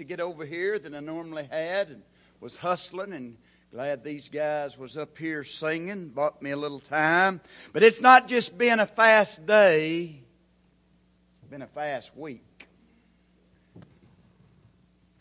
to get over here than I normally had and was hustling and glad these guys was up here singing. Bought me a little time. But it's not just been a fast day, it's been a fast week.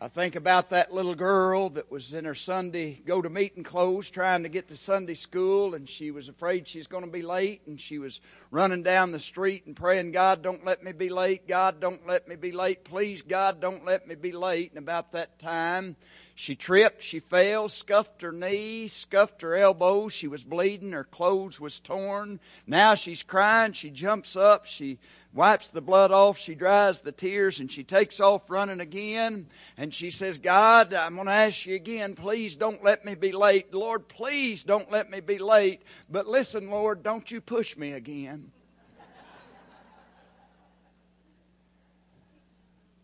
I think about that little girl that was in her Sunday go to meeting clothes trying to get to Sunday school, and she was afraid she's going to be late, and she was running down the street and praying, God, don't let me be late. God, don't let me be late. Please, God, don't let me be late. And about that time, she tripped, she fell, scuffed her knee, scuffed her elbow. She was bleeding, her clothes was torn. Now she's crying, she jumps up, she wipes the blood off, she dries the tears, and she takes off running again. And she says, God, I'm going to ask you again, please don't let me be late. Lord, please don't let me be late. But listen, Lord, don't you push me again.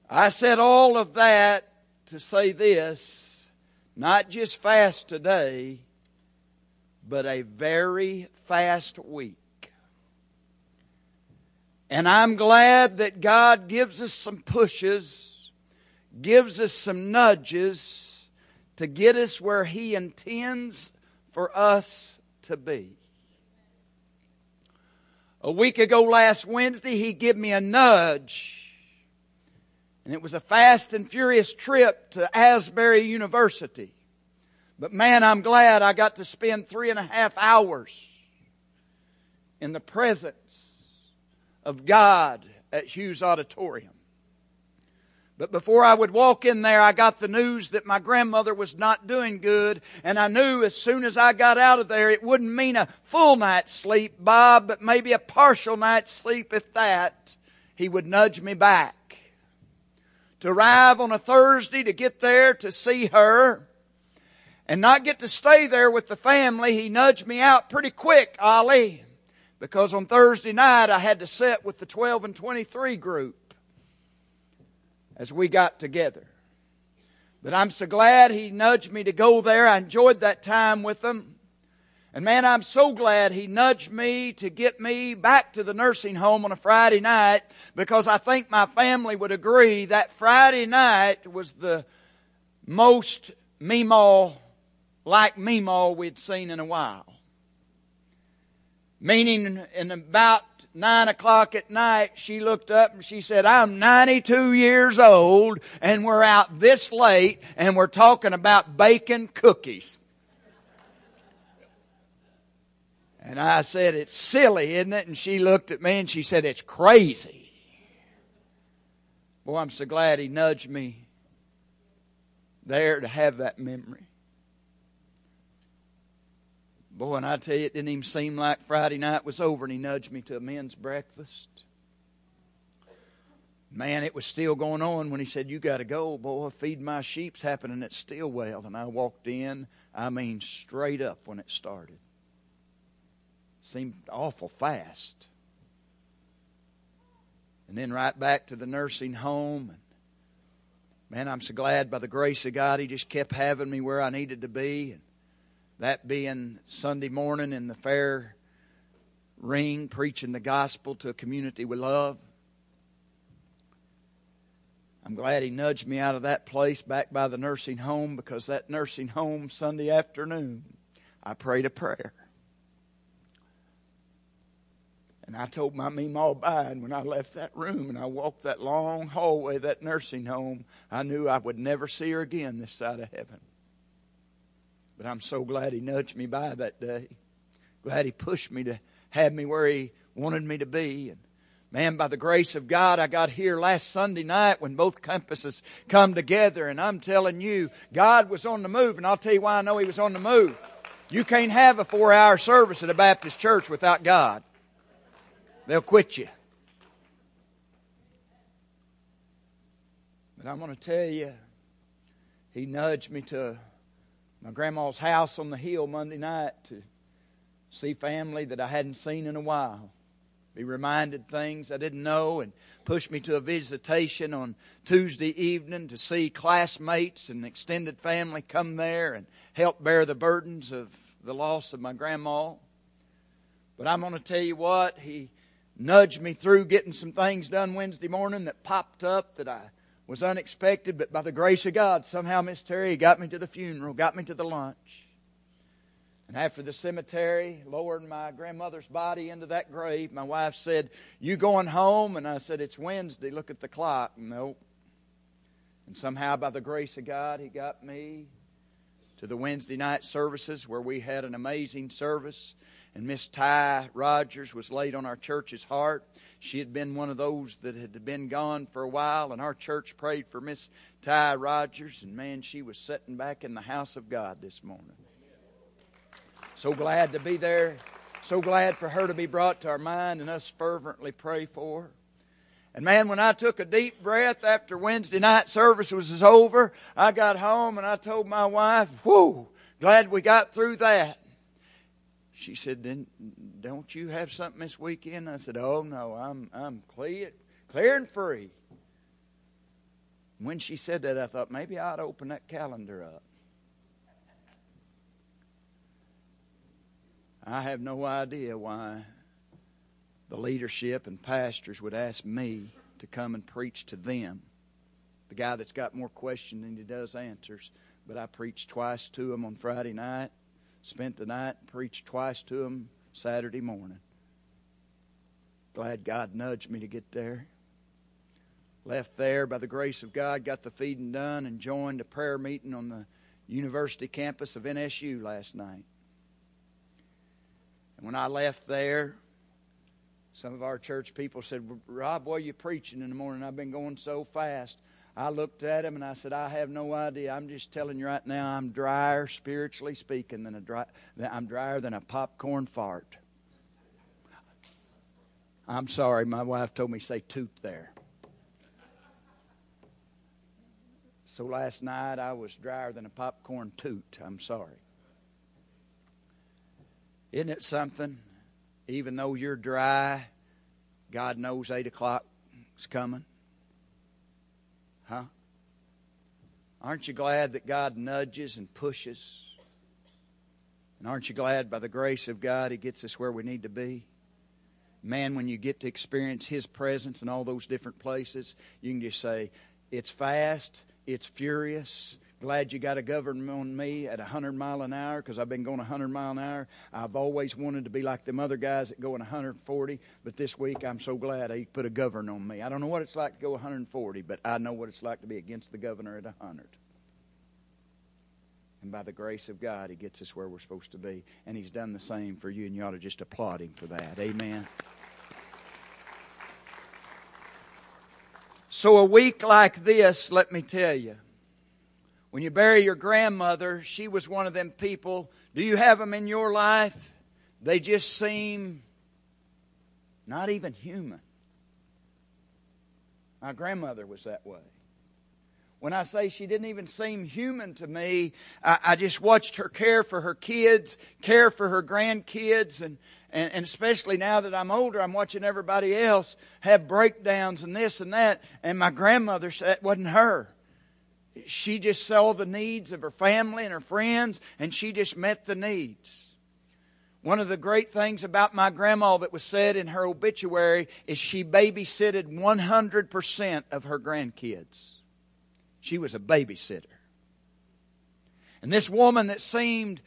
I said all of that to say this not just fast today, but a very fast week. And I'm glad that God gives us some pushes, gives us some nudges to get us where He intends for us to be. A week ago last Wednesday, He gave me a nudge. And it was a fast and furious trip to Asbury University. But man, I'm glad I got to spend three and a half hours in the presence of God at Hughes Auditorium. But before I would walk in there, I got the news that my grandmother was not doing good, and I knew as soon as I got out of there, it wouldn't mean a full night's sleep, Bob, but maybe a partial night's sleep, if that. He would nudge me back. To arrive on a Thursday, to get there, to see her, and not get to stay there with the family, he nudged me out pretty quick, Ollie because on Thursday night I had to sit with the 12 and 23 group as we got together. But I'm so glad he nudged me to go there. I enjoyed that time with them. And man, I'm so glad he nudged me to get me back to the nursing home on a Friday night because I think my family would agree that Friday night was the most Meemaw like Meemaw we'd seen in a while. Meaning, in about nine o'clock at night, she looked up and she said, I'm 92 years old and we're out this late and we're talking about baking cookies. And I said, It's silly, isn't it? And she looked at me and she said, It's crazy. Boy, I'm so glad he nudged me there to have that memory. Boy, and I tell you, it didn't even seem like Friday night was over, and he nudged me to a men's breakfast. Man, it was still going on when he said, You got to go, boy. Feed my sheep's happening at Stilwell. And I walked in, I mean, straight up when it started. Seemed awful fast. And then right back to the nursing home. And man, I'm so glad by the grace of God, He just kept having me where I needed to be. And that being Sunday morning in the fair ring, preaching the gospel to a community we love. I'm glad he nudged me out of that place back by the nursing home because that nursing home Sunday afternoon, I prayed a prayer. And I told my Meemaw bye, and when I left that room and I walked that long hallway, that nursing home, I knew I would never see her again this side of heaven. But I'm so glad he nudged me by that day. Glad he pushed me to have me where he wanted me to be. And man, by the grace of God, I got here last Sunday night when both campuses come together. And I'm telling you, God was on the move. And I'll tell you why I know he was on the move. You can't have a four hour service at a Baptist church without God. They'll quit you. But I'm going to tell you, he nudged me to my grandma's house on the hill Monday night to see family that I hadn't seen in a while. Be reminded things I didn't know and push me to a visitation on Tuesday evening to see classmates and extended family come there and help bear the burdens of the loss of my grandma. But I'm going to tell you what, he nudged me through getting some things done Wednesday morning that popped up that I was unexpected, but by the grace of God, somehow Miss Terry got me to the funeral, got me to the lunch. And after the cemetery, lowering my grandmother's body into that grave, my wife said, You going home? And I said, It's Wednesday. Look at the clock. Nope. And somehow, by the grace of God, He got me to the Wednesday night services where we had an amazing service. And Miss Ty Rogers was laid on our church's heart. She had been one of those that had been gone for a while, and our church prayed for Miss Ty Rogers. And man, she was sitting back in the house of God this morning. So glad to be there. So glad for her to be brought to our mind and us fervently pray for her. And man, when I took a deep breath after Wednesday night service was over, I got home and I told my wife, whoo, glad we got through that. She said, then don't you have something this weekend? I said, oh no, I'm, I'm clear, clear and free. When she said that, I thought maybe I'd open that calendar up. I have no idea why the leadership and pastors would ask me to come and preach to them. The guy that's got more questions than he does answers. But I preached twice to them on Friday night, spent the night, preached twice to them Saturday morning. Glad God nudged me to get there. Left there by the grace of God, got the feeding done, and joined a prayer meeting on the university campus of NSU last night. And when I left there, some of our church people said, Rob, what are you preaching in the morning? I've been going so fast. I looked at him and I said, I have no idea. I'm just telling you right now, I'm drier, spiritually speaking, than a dry, I'm drier than a popcorn fart. I'm sorry, my wife told me say toot there. So last night I was drier than a popcorn toot. I'm sorry. Isn't it something? Even though you're dry, God knows 8 o'clock is coming. Huh? Aren't you glad that God nudges and pushes? And aren't you glad by the grace of God He gets us where we need to be? Man, when you get to experience His presence in all those different places, you can just say, It's fast, it's furious, Glad you got a governor on me at 100 mile an hour because I've been going 100 mile an hour. I've always wanted to be like them other guys that go in 140, but this week I'm so glad he put a governor on me. I don't know what it's like to go 140, but I know what it's like to be against the governor at 100. And by the grace of God, he gets us where we're supposed to be. And he's done the same for you, and you ought to just applaud him for that. Amen. So, a week like this, let me tell you, when you bury your grandmother, she was one of them people. Do you have them in your life? They just seem not even human. My grandmother was that way. When I say she didn't even seem human to me, I, I just watched her care for her kids, care for her grandkids, and, and, and, especially now that I'm older, I'm watching everybody else have breakdowns and this and that. And my grandmother, said that wasn't her she just saw the needs of her family and her friends, and she just met the needs. One of the great things about my grandma that was said in her obituary is she babysitted 100% of her grandkids. She was a babysitter. And this woman that seemed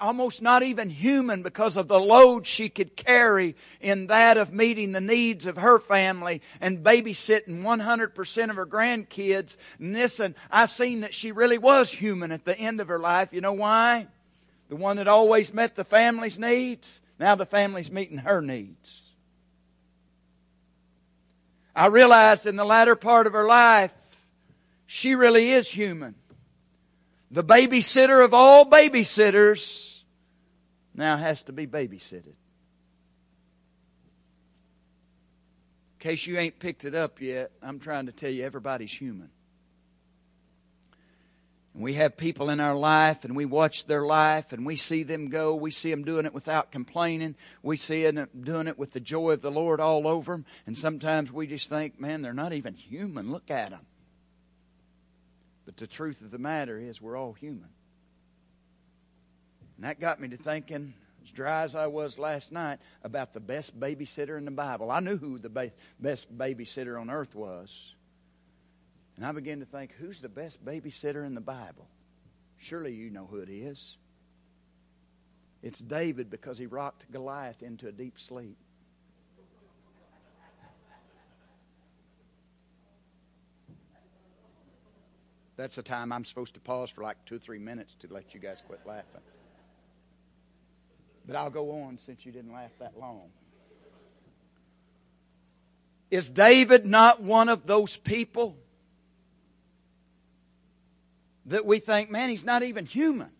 almost not even human because of the load she could carry in that of meeting the needs of her family and babysitting 100% of her grandkids. And listen, I seen that she really was human at the end of her life. You know why? The one that always met the family's needs. Now the family's meeting her needs. I realized in the latter part of her life, she really is human the babysitter of all babysitters, now has to be babysitted. In case you ain't picked it up yet, I'm trying to tell you everybody's human. And we have people in our life and we watch their life and we see them go. We see them doing it without complaining. We see them doing it with the joy of the Lord all over them. And sometimes we just think, man, they're not even human. Look at them. But the truth of the matter is, we're all human. And that got me to thinking, as dry as I was last night, about the best babysitter in the Bible. I knew who the ba- best babysitter on earth was. And I began to think, who's the best babysitter in the Bible? Surely you know who it is. It's David because he rocked Goliath into a deep sleep. That's the time I'm supposed to pause for like two or three minutes to let you guys quit laughing. But I'll go on since you didn't laugh that long. Is David not one of those people that we think, man, he's not even human?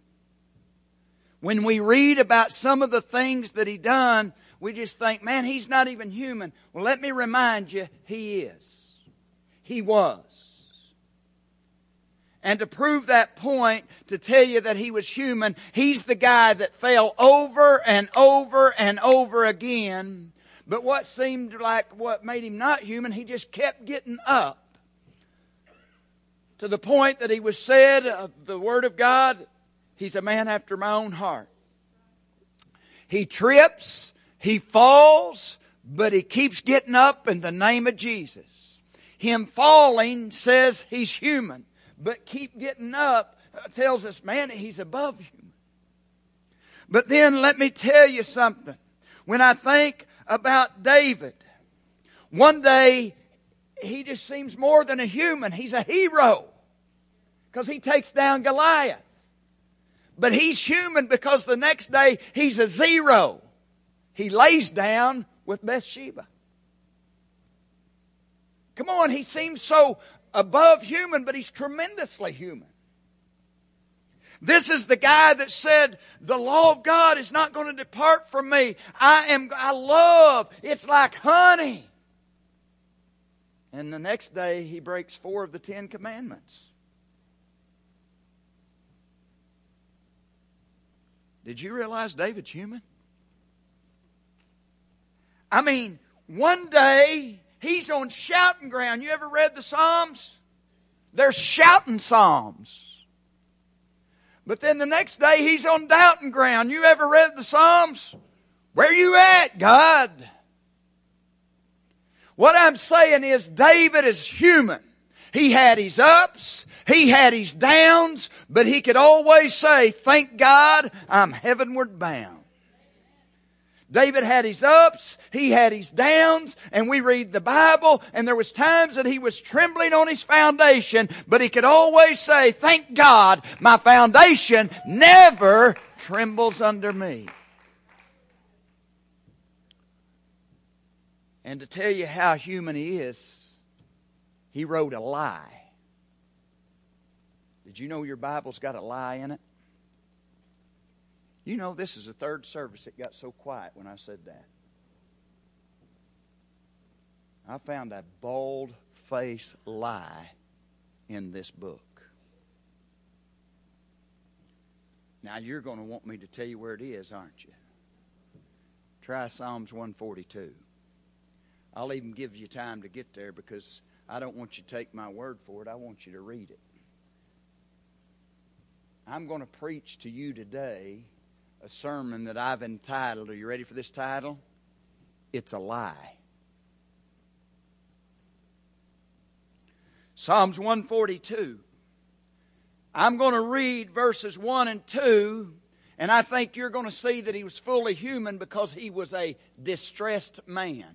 When we read about some of the things that he done, we just think, man, he's not even human. Well, let me remind you, he is. He was. And to prove that point, to tell you that he was human, he's the guy that fell over and over and over again. But what seemed like what made him not human, he just kept getting up. To the point that he was said of the Word of God, he's a man after my own heart. He trips, he falls, but he keeps getting up in the name of Jesus. Him falling says he's human but keep getting up uh, tells us, man, he's above you. But then let me tell you something. When I think about David, one day he just seems more than a human. He's a hero because he takes down Goliath. But he's human because the next day he's a zero. He lays down with Bathsheba. Come on, he seems so above human, but he's tremendously human. This is the guy that said, the law of God is not going to depart from me. I am, I love, it's like honey. And the next day, he breaks four of the Ten Commandments. Did you realize David's human? I mean, one day He's on shouting ground. You ever read the Psalms? They're shouting Psalms. But then the next day he's on doubting ground. You ever read the Psalms? Where you at, God? What I'm saying is David is human. He had his ups, he had his downs, but he could always say, thank God I'm heavenward bound. David had his ups, he had his downs, and we read the Bible, and there was times that he was trembling on his foundation, but he could always say, thank God, my foundation never trembles under me. And to tell you how human he is, he wrote a lie. Did you know your Bible's got a lie in it? You know, this is the third service that got so quiet when I said that. I found a bold face lie in this book. Now, you're going to want me to tell you where it is, aren't you? Try Psalms 142. I'll even give you time to get there because I don't want you to take my word for it. I want you to read it. I'm going to preach to you today a sermon that I've entitled. Are you ready for this title? It's a lie. Psalms 142. I'm going to read verses 1 and 2, and I think you're going to see that he was fully human because he was a distressed man.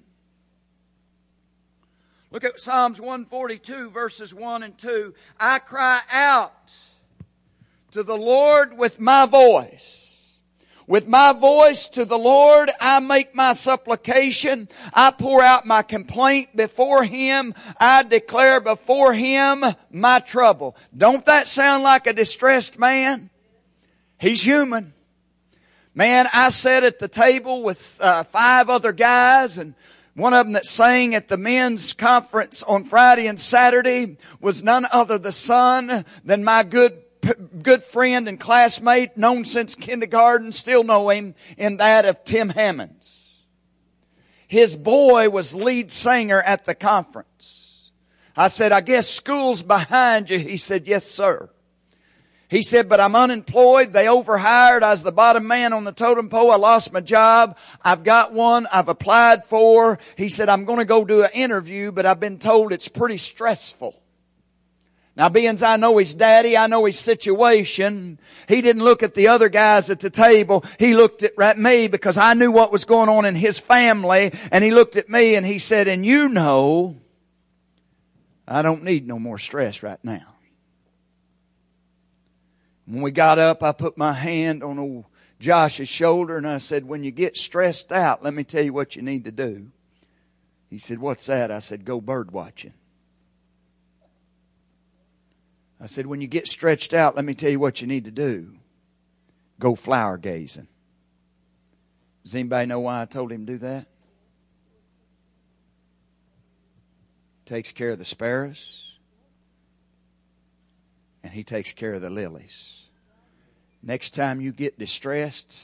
Look at Psalms 142, verses 1 and 2. I cry out to the Lord with my voice. With my voice to the Lord, I make my supplication. I pour out my complaint before Him. I declare before Him my trouble. Don't that sound like a distressed man? He's human. Man, I sat at the table with uh, five other guys and one of them that sang at the men's conference on Friday and Saturday was none other the son than my good good friend and classmate, known since kindergarten, still know him in that of Tim Hammonds. His boy was lead singer at the conference. I said, I guess school's behind you. He said, yes, sir. He said, but I'm unemployed. They overhired. I was the bottom man on the totem pole. I lost my job. I've got one I've applied for. He said, I'm going to go do an interview, but I've been told it's pretty stressful. Now, being I know his daddy, I know his situation. He didn't look at the other guys at the table. He looked at me because I knew what was going on in his family. And he looked at me and he said, and you know, I don't need no more stress right now. When we got up, I put my hand on old Josh's shoulder and I said, when you get stressed out, let me tell you what you need to do. He said, what's that? I said, go bird watching. I said, when you get stretched out, let me tell you what you need to do. Go flower gazing. Does anybody know why I told him to do that? Takes care of the sparrows. And he takes care of the lilies. Next time you get distressed,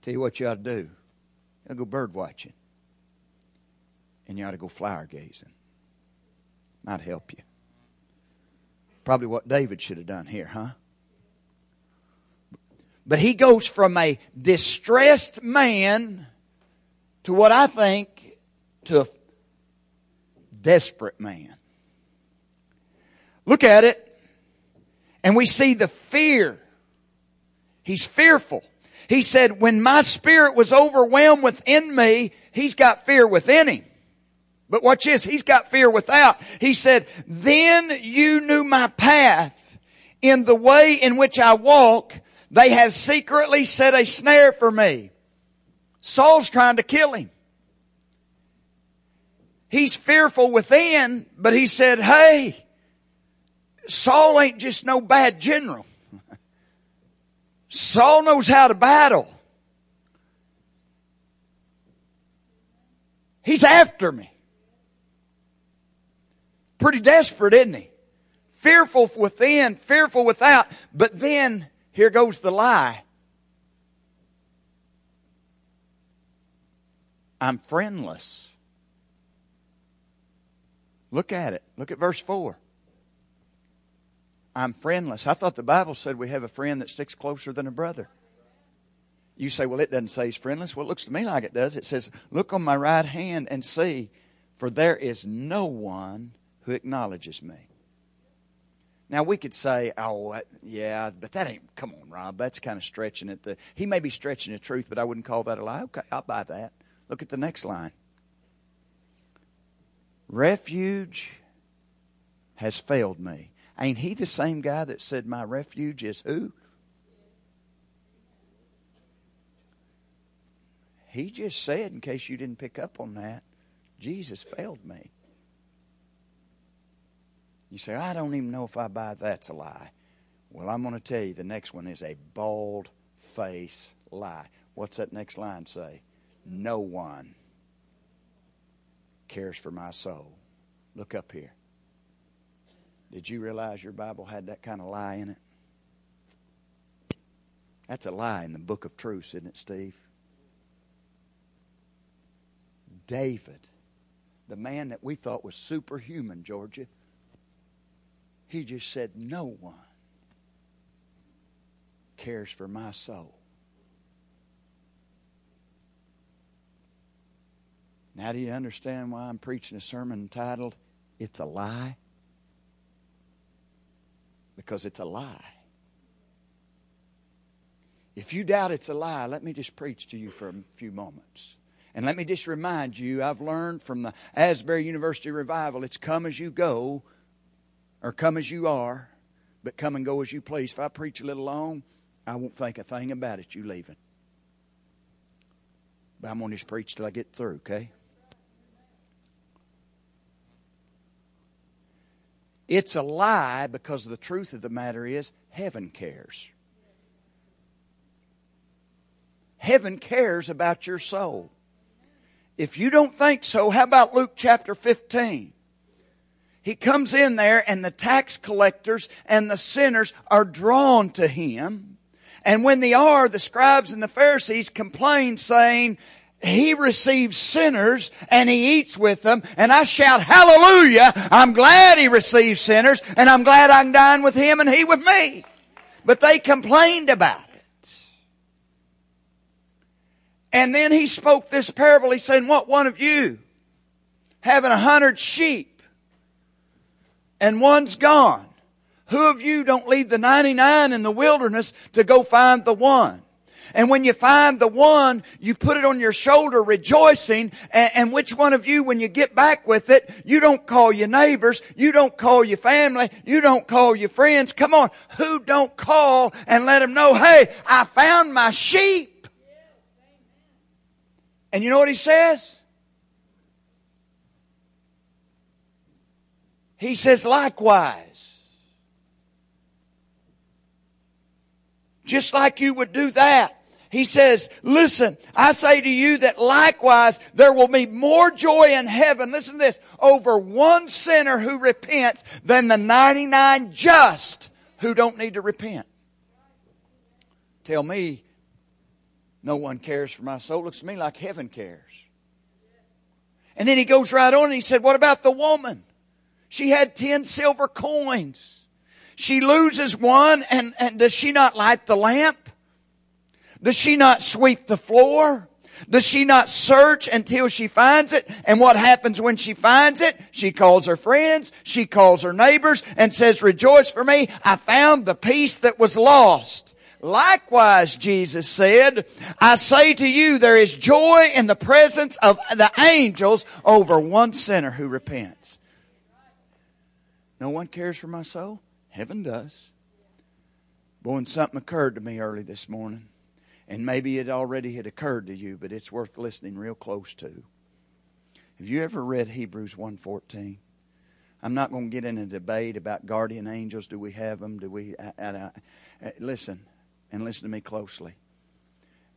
tell you what you ought to do. You ought to go bird watching. And you ought to go flower gazing. Might help you. Probably what David should have done here, huh? But he goes from a distressed man to what I think to a desperate man. Look at it, and we see the fear. He's fearful. He said, when my spirit was overwhelmed within me, he's got fear within him. But watch this, he's got fear without. He said, then you knew my path in the way in which I walk. They have secretly set a snare for me. Saul's trying to kill him. He's fearful within, but he said, hey, Saul ain't just no bad general. Saul knows how to battle. He's after me. Pretty desperate, isn't he? Fearful within, fearful without. But then, here goes the lie. I'm friendless. Look at it. Look at verse 4. I'm friendless. I thought the Bible said we have a friend that sticks closer than a brother. You say, well, it doesn't say he's friendless. Well, it looks to me like it does. It says, look on my right hand and see, for there is no one who acknowledges me. Now we could say, "Oh, yeah," but that ain't. Come on, Rob. That's kind of stretching it. The, he may be stretching the truth, but I wouldn't call that a lie. Okay, I'll buy that. Look at the next line. Refuge has failed me. Ain't he the same guy that said, "My refuge is who"? He just said, in case you didn't pick up on that, Jesus failed me. You say, I don't even know if I buy that's a lie. Well, I'm going to tell you the next one is a bald face lie. What's that next line say? No one cares for my soul. Look up here. Did you realize your Bible had that kind of lie in it? That's a lie in the book of truth, isn't it, Steve? David, the man that we thought was superhuman, Georgia, he just said, No one cares for my soul. Now, do you understand why I'm preaching a sermon entitled, It's a Lie? Because it's a lie. If you doubt it's a lie, let me just preach to you for a few moments. And let me just remind you, I've learned from the Asbury University Revival, it's come as you go, or come as you are, but come and go as you please. If I preach a little long, I won't think a thing about it, you leaving. But I'm going to just preach till I get through, okay? It's a lie because the truth of the matter is heaven cares. Heaven cares about your soul. If you don't think so, how about Luke chapter 15? He comes in there and the tax collectors and the sinners are drawn to him. And when they are, the scribes and the Pharisees complain saying, he receives sinners and he eats with them and I shout hallelujah. I'm glad he receives sinners and I'm glad I can dine with him and he with me. But they complained about it. And then he spoke this parable. He said, what one of you having a hundred sheep and one's gone. Who of you don't leave the 99 in the wilderness to go find the one? And when you find the one, you put it on your shoulder rejoicing. And, and, which one of you, when you get back with it, you don't call your neighbors, you don't call your family, you don't call your friends. Come on. Who don't call and let them know, hey, I found my sheep. And you know what he says? He says, likewise. Just like you would do that. He says, listen, I say to you that likewise there will be more joy in heaven, listen to this, over one sinner who repents than the 99 just who don't need to repent. Tell me, no one cares for my soul. Looks to me like heaven cares. And then he goes right on and he said, what about the woman? She had 10 silver coins. She loses one and, and does she not light the lamp? Does she not sweep the floor? Does she not search until she finds it? And what happens when she finds it? She calls her friends, she calls her neighbors and says, rejoice for me. I found the piece that was lost. Likewise, Jesus said, I say to you, there is joy in the presence of the angels over one sinner who repents. No one cares for my soul? Heaven does. Boy, and something occurred to me early this morning and maybe it already had occurred to you, but it's worth listening real close to. Have you ever read Hebrews 1:14? I'm not going to get in a debate about guardian angels. Do we have them? Do we? I, I, I, listen, and listen to me closely.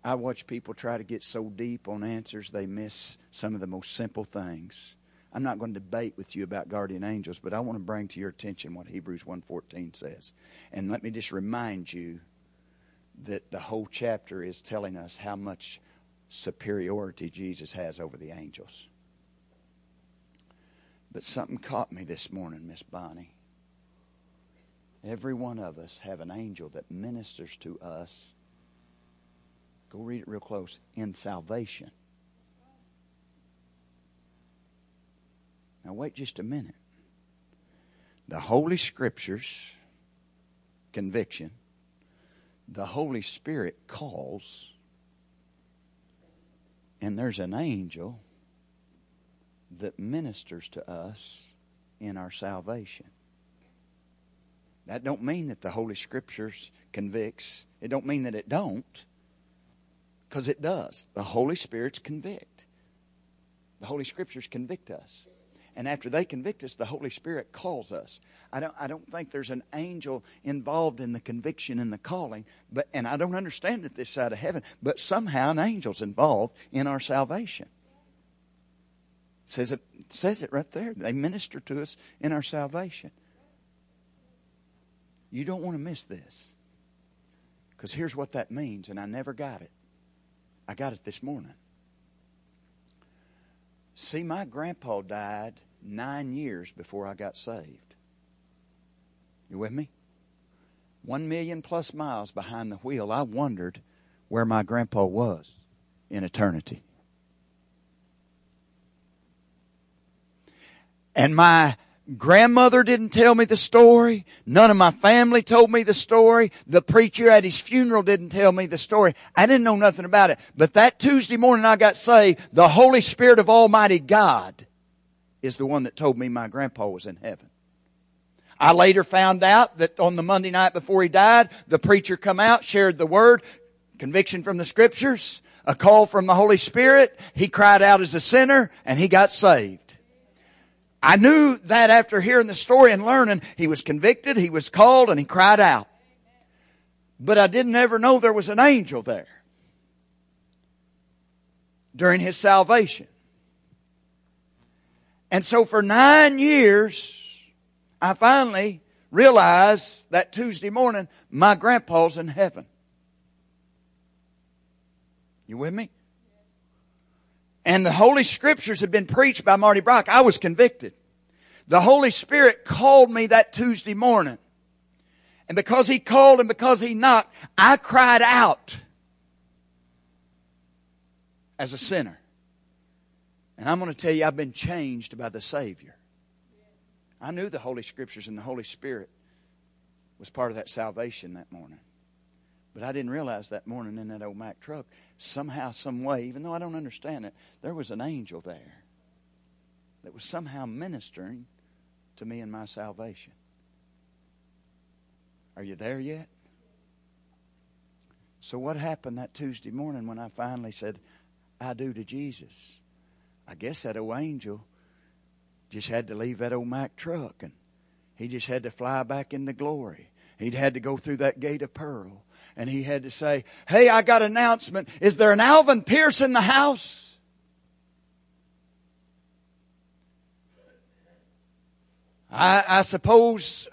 I watch people try to get so deep on answers they miss some of the most simple things. I'm not going to debate with you about guardian angels, but I want to bring to your attention what Hebrews 1:14 says. And let me just remind you that the whole chapter is telling us how much superiority Jesus has over the angels. But something caught me this morning, Miss Bonnie. Every one of us have an angel that ministers to us. Go read it real close. In salvation. Now, wait just a minute. The Holy Scriptures, conviction, the Holy Spirit calls, and there's an angel that ministers to us in our salvation. That don't mean that the Holy Scriptures convicts. It don't mean that it don't, because it does. The Holy Spirit's convict. The Holy Scriptures convict us. And after they convict us, the Holy Spirit calls us. I don't, I don't think there's an angel involved in the conviction and the calling, but, and I don't understand it this side of heaven, but somehow an angel's involved in our salvation. It says it, it says it right there. They minister to us in our salvation. You don't want to miss this. Because here's what that means, and I never got it. I got it this morning. See, my grandpa died nine years before I got saved. You with me? One million plus miles behind the wheel, I wondered where my grandpa was in eternity. And my Grandmother didn't tell me the story. None of my family told me the story. The preacher at his funeral didn't tell me the story. I didn't know nothing about it. But that Tuesday morning I got saved, the Holy Spirit of Almighty God is the one that told me my grandpa was in heaven. I later found out that on the Monday night before he died, the preacher come out, shared the word, conviction from the scriptures, a call from the Holy Spirit. He cried out as a sinner and he got saved. I knew that after hearing the story and learning, he was convicted, he was called, and he cried out. But I didn't ever know there was an angel there during his salvation. And so for nine years, I finally realized that Tuesday morning, my grandpa's in heaven. You with me? and the Holy Scriptures had been preached by Marty Brock, I was convicted. The Holy Spirit called me that Tuesday morning. And because He called and because He knocked, I cried out as a sinner. And I'm going to tell you, I've been changed by the Savior. I knew the Holy Scriptures and the Holy Spirit was part of that salvation that morning. But I didn't realize that morning in that old Mack truck, somehow, some way, even though I don't understand it, there was an angel there that was somehow ministering to me in my salvation. Are you there yet? So, what happened that Tuesday morning when I finally said, I do to Jesus? I guess that old angel just had to leave that old Mack truck and he just had to fly back into glory. He'd had to go through that gate of pearl and he had to say, Hey, I got an announcement. Is there an Alvin Pierce in the house? I, I suppose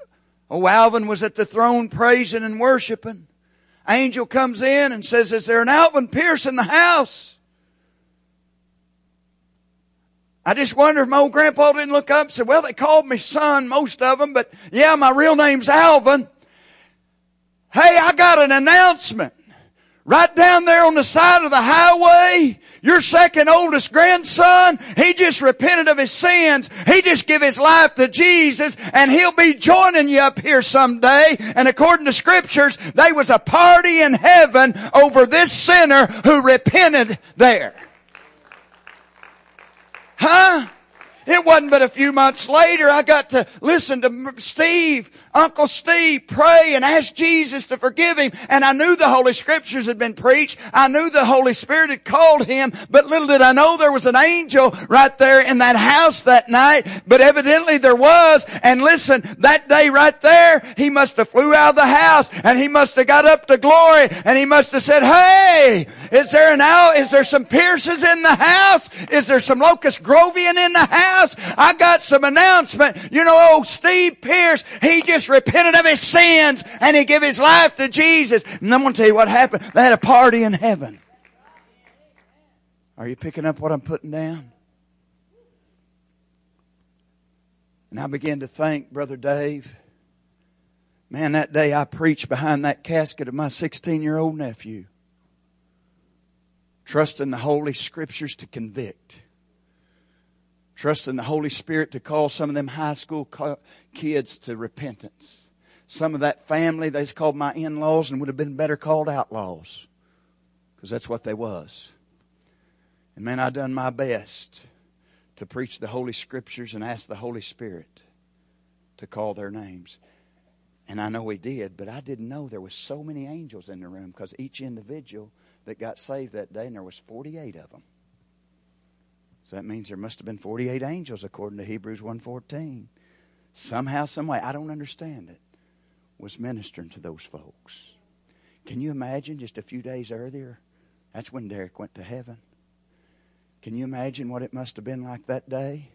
oh Alvin was at the throne praising and worshiping. Angel comes in and says, Is there an Alvin Pierce in the house? I just wonder if my old grandpa didn't look up and say, Well, they called me son, most of them, but yeah, my real name's Alvin. Hey, I got an announcement. Right down there on the side of the highway, your second oldest grandson, he just repented of his sins. He just give his life to Jesus and he'll be joining you up here someday. And according to scriptures, there was a party in heaven over this sinner who repented there. Huh? It wasn't but a few months later I got to listen to Steve, Uncle Steve pray and ask Jesus to forgive him. And I knew the Holy Scriptures had been preached. I knew the Holy Spirit had called him, but little did I know there was an angel right there in that house that night. But evidently there was. And listen, that day right there, he must have flew out of the house and he must have got up to glory and he must have said, Hey, is there an owl? Is there some Pierces in the house? Is there some Locust Grovian in the house? House, I got some announcement. You know, old Steve Pierce, he just repented of his sins and he gave his life to Jesus. And I'm going to tell you what happened. They had a party in heaven. Are you picking up what I'm putting down? And I began to think, Brother Dave, man, that day I preached behind that casket of my 16 year old nephew, trusting the Holy Scriptures to convict trusting the Holy Spirit to call some of them high school kids to repentance. Some of that family, they's called my in-laws and would have been better called outlaws. Because that's what they was. And man, I done my best to preach the Holy Scriptures and ask the Holy Spirit to call their names. And I know he did, but I didn't know there was so many angels in the room because each individual that got saved that day, and there was 48 of them. So that means there must have been 48 angels according to Hebrews 1:14. Somehow, some way, I don't understand it, was ministering to those folks. Can you imagine just a few days earlier? That's when Derek went to heaven. Can you imagine what it must have been like that day?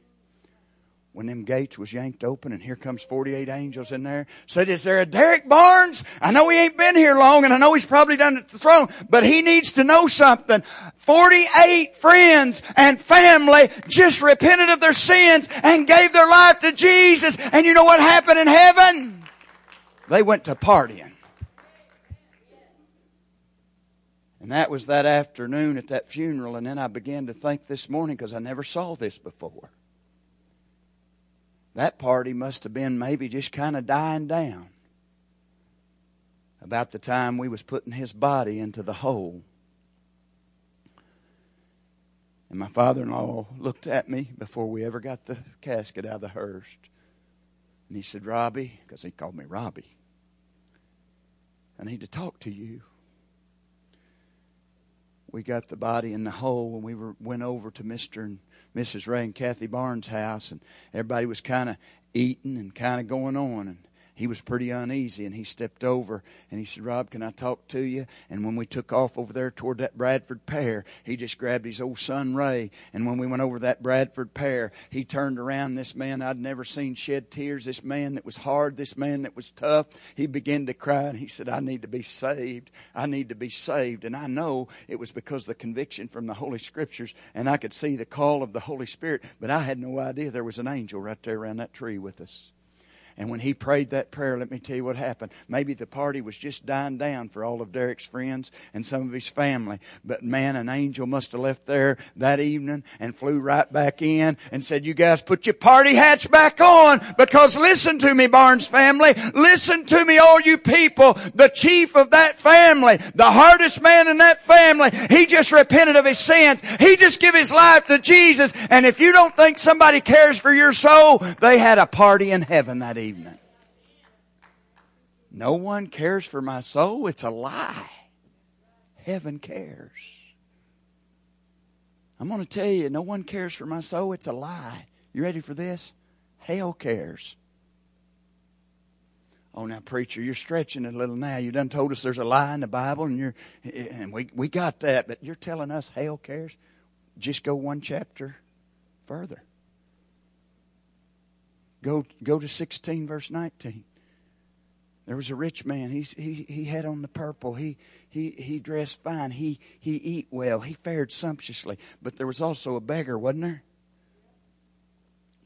When them gates was yanked open and here comes 48 angels in there. Said is there a derek barnes? I know he ain't been here long and i know he's probably done at the throne but he needs to know something. 48 friends and family just repented of their sins and gave their life to jesus. And you know what happened in heaven? They went to partying. And that was that afternoon at that funeral. And then i began to think this morning because i never saw this before that party must have been maybe just kind of dying down about the time we was putting his body into the hole. And my father-in-law looked at me before we ever got the casket out of the hearse. And he said, Robbie, because he called me Robbie, I need to talk to you. We got the body in the hole and we were, went over to Mr. and Mrs. Ray and Kathy Barnes' house, and everybody was kind of eating and kind of going on. And he was pretty uneasy and he stepped over and he said, Rob, can I talk to you? And when we took off over there toward that Bradford pear, he just grabbed his old son Ray. And when we went over that Bradford pear, he turned around this man I'd never seen shed tears, this man that was hard, this man that was tough. He began to cry and he said, I need to be saved. I need to be saved. And I know it was because the conviction from the Holy Scriptures and I could see the call of the Holy Spirit, but I had no idea there was an angel right there around that tree with us. And when he prayed that prayer, let me tell you what happened. Maybe the party was just dying down for all of Derek's friends and some of his family. But man, an angel must have left there that evening and flew right back in and said, you guys put your party hats back on because listen to me, Barnes family. Listen to me, all you people. The chief of that family, the hardest man in that family, he just repented of his sins. He just gave his life to Jesus. And if you don't think somebody cares for your soul, they had a party in heaven that evening. No one cares for my soul. It's a lie. Heaven cares. I'm going to tell you, no one cares for my soul. It's a lie. You ready for this? Hell cares. Oh, now, preacher, you're stretching it a little now. You done told us there's a lie in the Bible, and you're, and we we got that, but you're telling us hell cares. Just go one chapter further. Go go to 16, verse 19. There was a rich man. He, he, he had on the purple. He, he, he dressed fine. He, he eat well. He fared sumptuously. But there was also a beggar, wasn't there?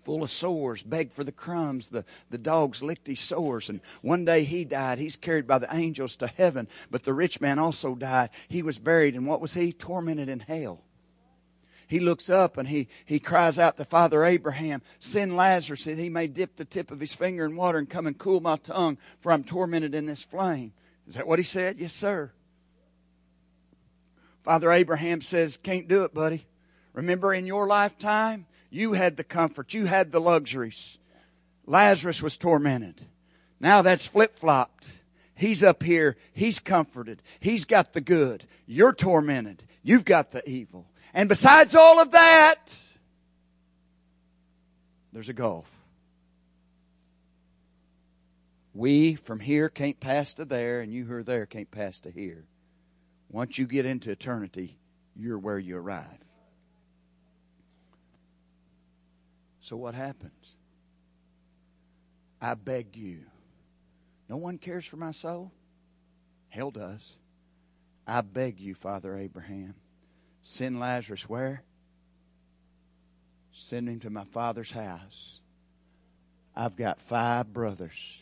Full of sores, begged for the crumbs. The, the dogs licked his sores. And one day he died. He's carried by the angels to heaven. But the rich man also died. He was buried. And what was he? Tormented in hell he looks up and he, he cries out to Father Abraham, send Lazarus that he may dip the tip of his finger in water and come and cool my tongue, for I'm tormented in this flame. Is that what he said? Yes, sir. Father Abraham says, Can't do it, buddy. Remember in your lifetime, you had the comfort, you had the luxuries. Lazarus was tormented. Now that's flip flopped. He's up here. He's comforted. He's got the good. You're tormented. You've got the evil. And besides all of that, there's a gulf. We from here can't pass to there, and you who are there can't pass to here. Once you get into eternity, you're where you arrive. So what happens? I beg you. No one cares for my soul? Hell does. I beg you, Father Abraham Send Lazarus where? Send him to my father's house. I've got five brothers.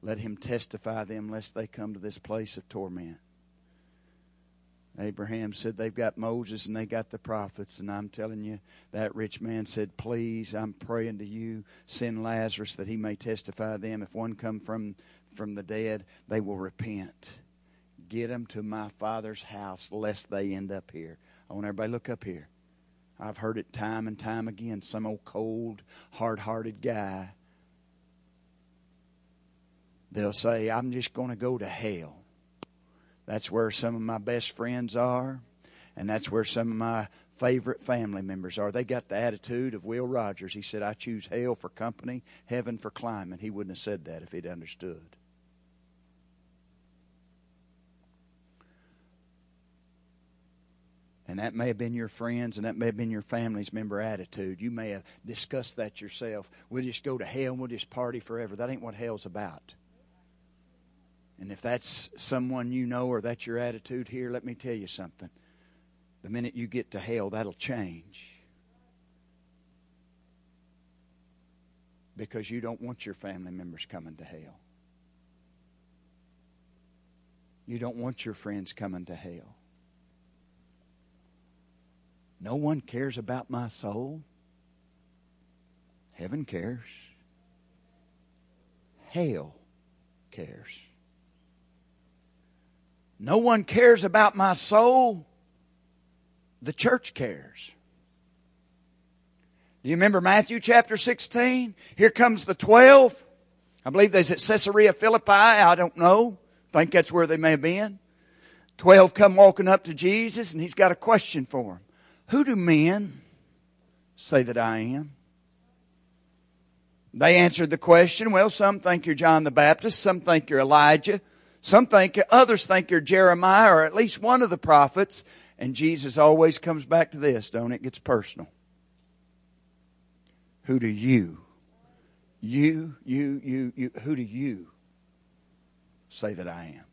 Let him testify them lest they come to this place of torment. Abraham said they've got Moses and they got the prophets, and I'm telling you, that rich man said, Please, I'm praying to you, send Lazarus that he may testify them. If one come from, from the dead, they will repent get them to my father's house lest they end up here. I want everybody look up here. I've heard it time and time again. Some old cold, hard hearted guy. They'll say, I'm just going to go to hell. That's where some of my best friends are, and that's where some of my favorite family members are. They got the attitude of Will Rogers. He said, I choose hell for company, heaven for climate. He wouldn't have said that if he'd understood. And that may have been your friends and that may have been your family's member attitude. You may have discussed that yourself. We'll just go to hell and we'll just party forever. That ain't what hell's about. And if that's someone you know or that's your attitude here, let me tell you something. The minute you get to hell, that'll change. Because you don't want your family members coming to hell. You don't want your friends coming to hell. No one cares about my soul. Heaven cares. Hell cares. No one cares about my soul. The church cares. Do you remember Matthew chapter 16? Here comes the 12. I believe they's at Caesarea Philippi. I don't know. I think that's where they may have been. 12 come walking up to Jesus and he's got a question for them. Who do men say that I am? They answered the question. Well, some think you're John the Baptist. Some think you're Elijah. Some think, others think you're Jeremiah or at least one of the prophets. And Jesus always comes back to this, don't it? gets personal. Who do you, you, you, you, you, who do you say that I am?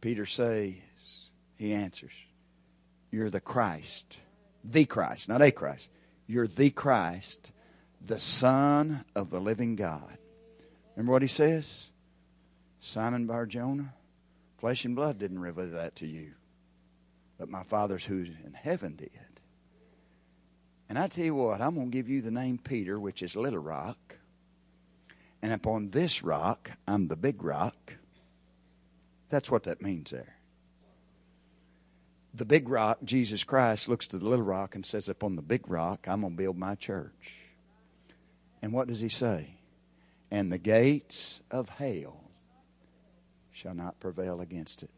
Peter says, he answers, you're the Christ. The Christ, not a Christ. You're the Christ, the Son of the living God. Remember what he says? Simon Bar Jonah, flesh and blood didn't reveal that to you, but my Father's who's in heaven did. And I tell you what, I'm going to give you the name Peter, which is Little Rock. And upon this rock, I'm the big rock. That's what that means there. The big rock, Jesus Christ, looks to the little rock and says, Upon the big rock, I'm going to build my church. And what does he say? And the gates of hell shall not prevail against it.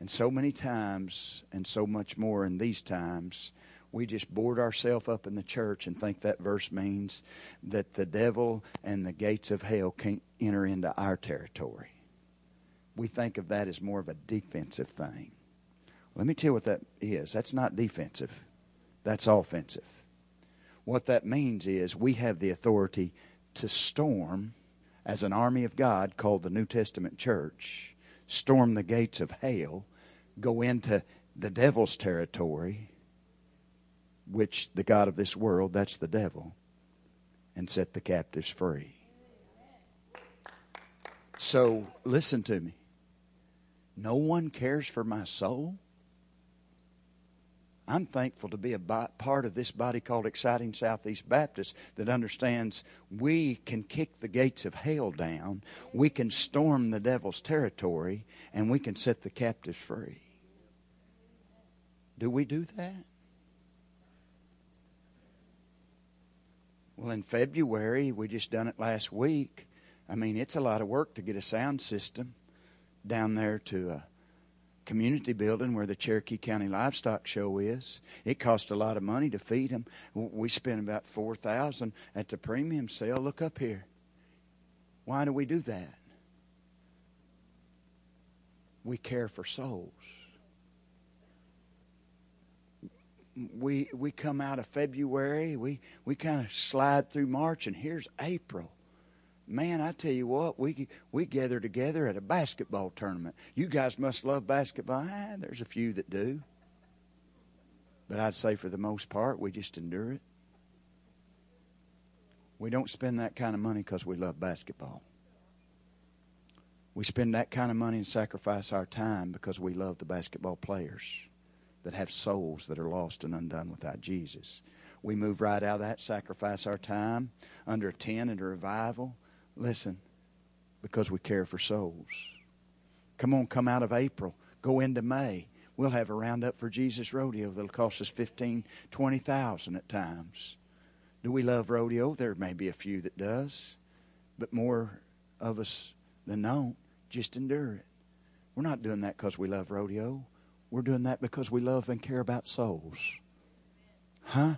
And so many times, and so much more in these times, we just board ourselves up in the church and think that verse means that the devil and the gates of hell can't enter into our territory. We think of that as more of a defensive thing. Let me tell you what that is. That's not defensive, that's offensive. What that means is we have the authority to storm, as an army of God called the New Testament church, storm the gates of hell, go into the devil's territory, which the God of this world, that's the devil, and set the captives free. So listen to me. No one cares for my soul. I'm thankful to be a part of this body called Exciting Southeast Baptist that understands we can kick the gates of hell down, we can storm the devil's territory, and we can set the captives free. Do we do that? Well, in February, we just done it last week. I mean, it's a lot of work to get a sound system down there to uh, community building where the Cherokee County Livestock Show is. It cost a lot of money to feed them. We spent about four thousand at the premium sale. Look up here. Why do we do that? We care for souls. We we come out of February. We we kind of slide through March, and here's April man, I tell you what, we we gather together at a basketball tournament. You guys must love basketball. Ah, there's a few that do. But I'd say for the most part, we just endure it. We don't spend that kind of money because we love basketball. We spend that kind of money and sacrifice our time because we love the basketball players that have souls that are lost and undone without Jesus. We move right out of that, sacrifice our time under a tent a revival Listen, because we care for souls. Come on, come out of April, go into May. We'll have a roundup for Jesus rodeo that'll cost us fifteen, twenty thousand at times. Do we love rodeo? There may be a few that does, but more of us than don't just endure it. We're not doing that because we love rodeo. We're doing that because we love and care about souls. Huh?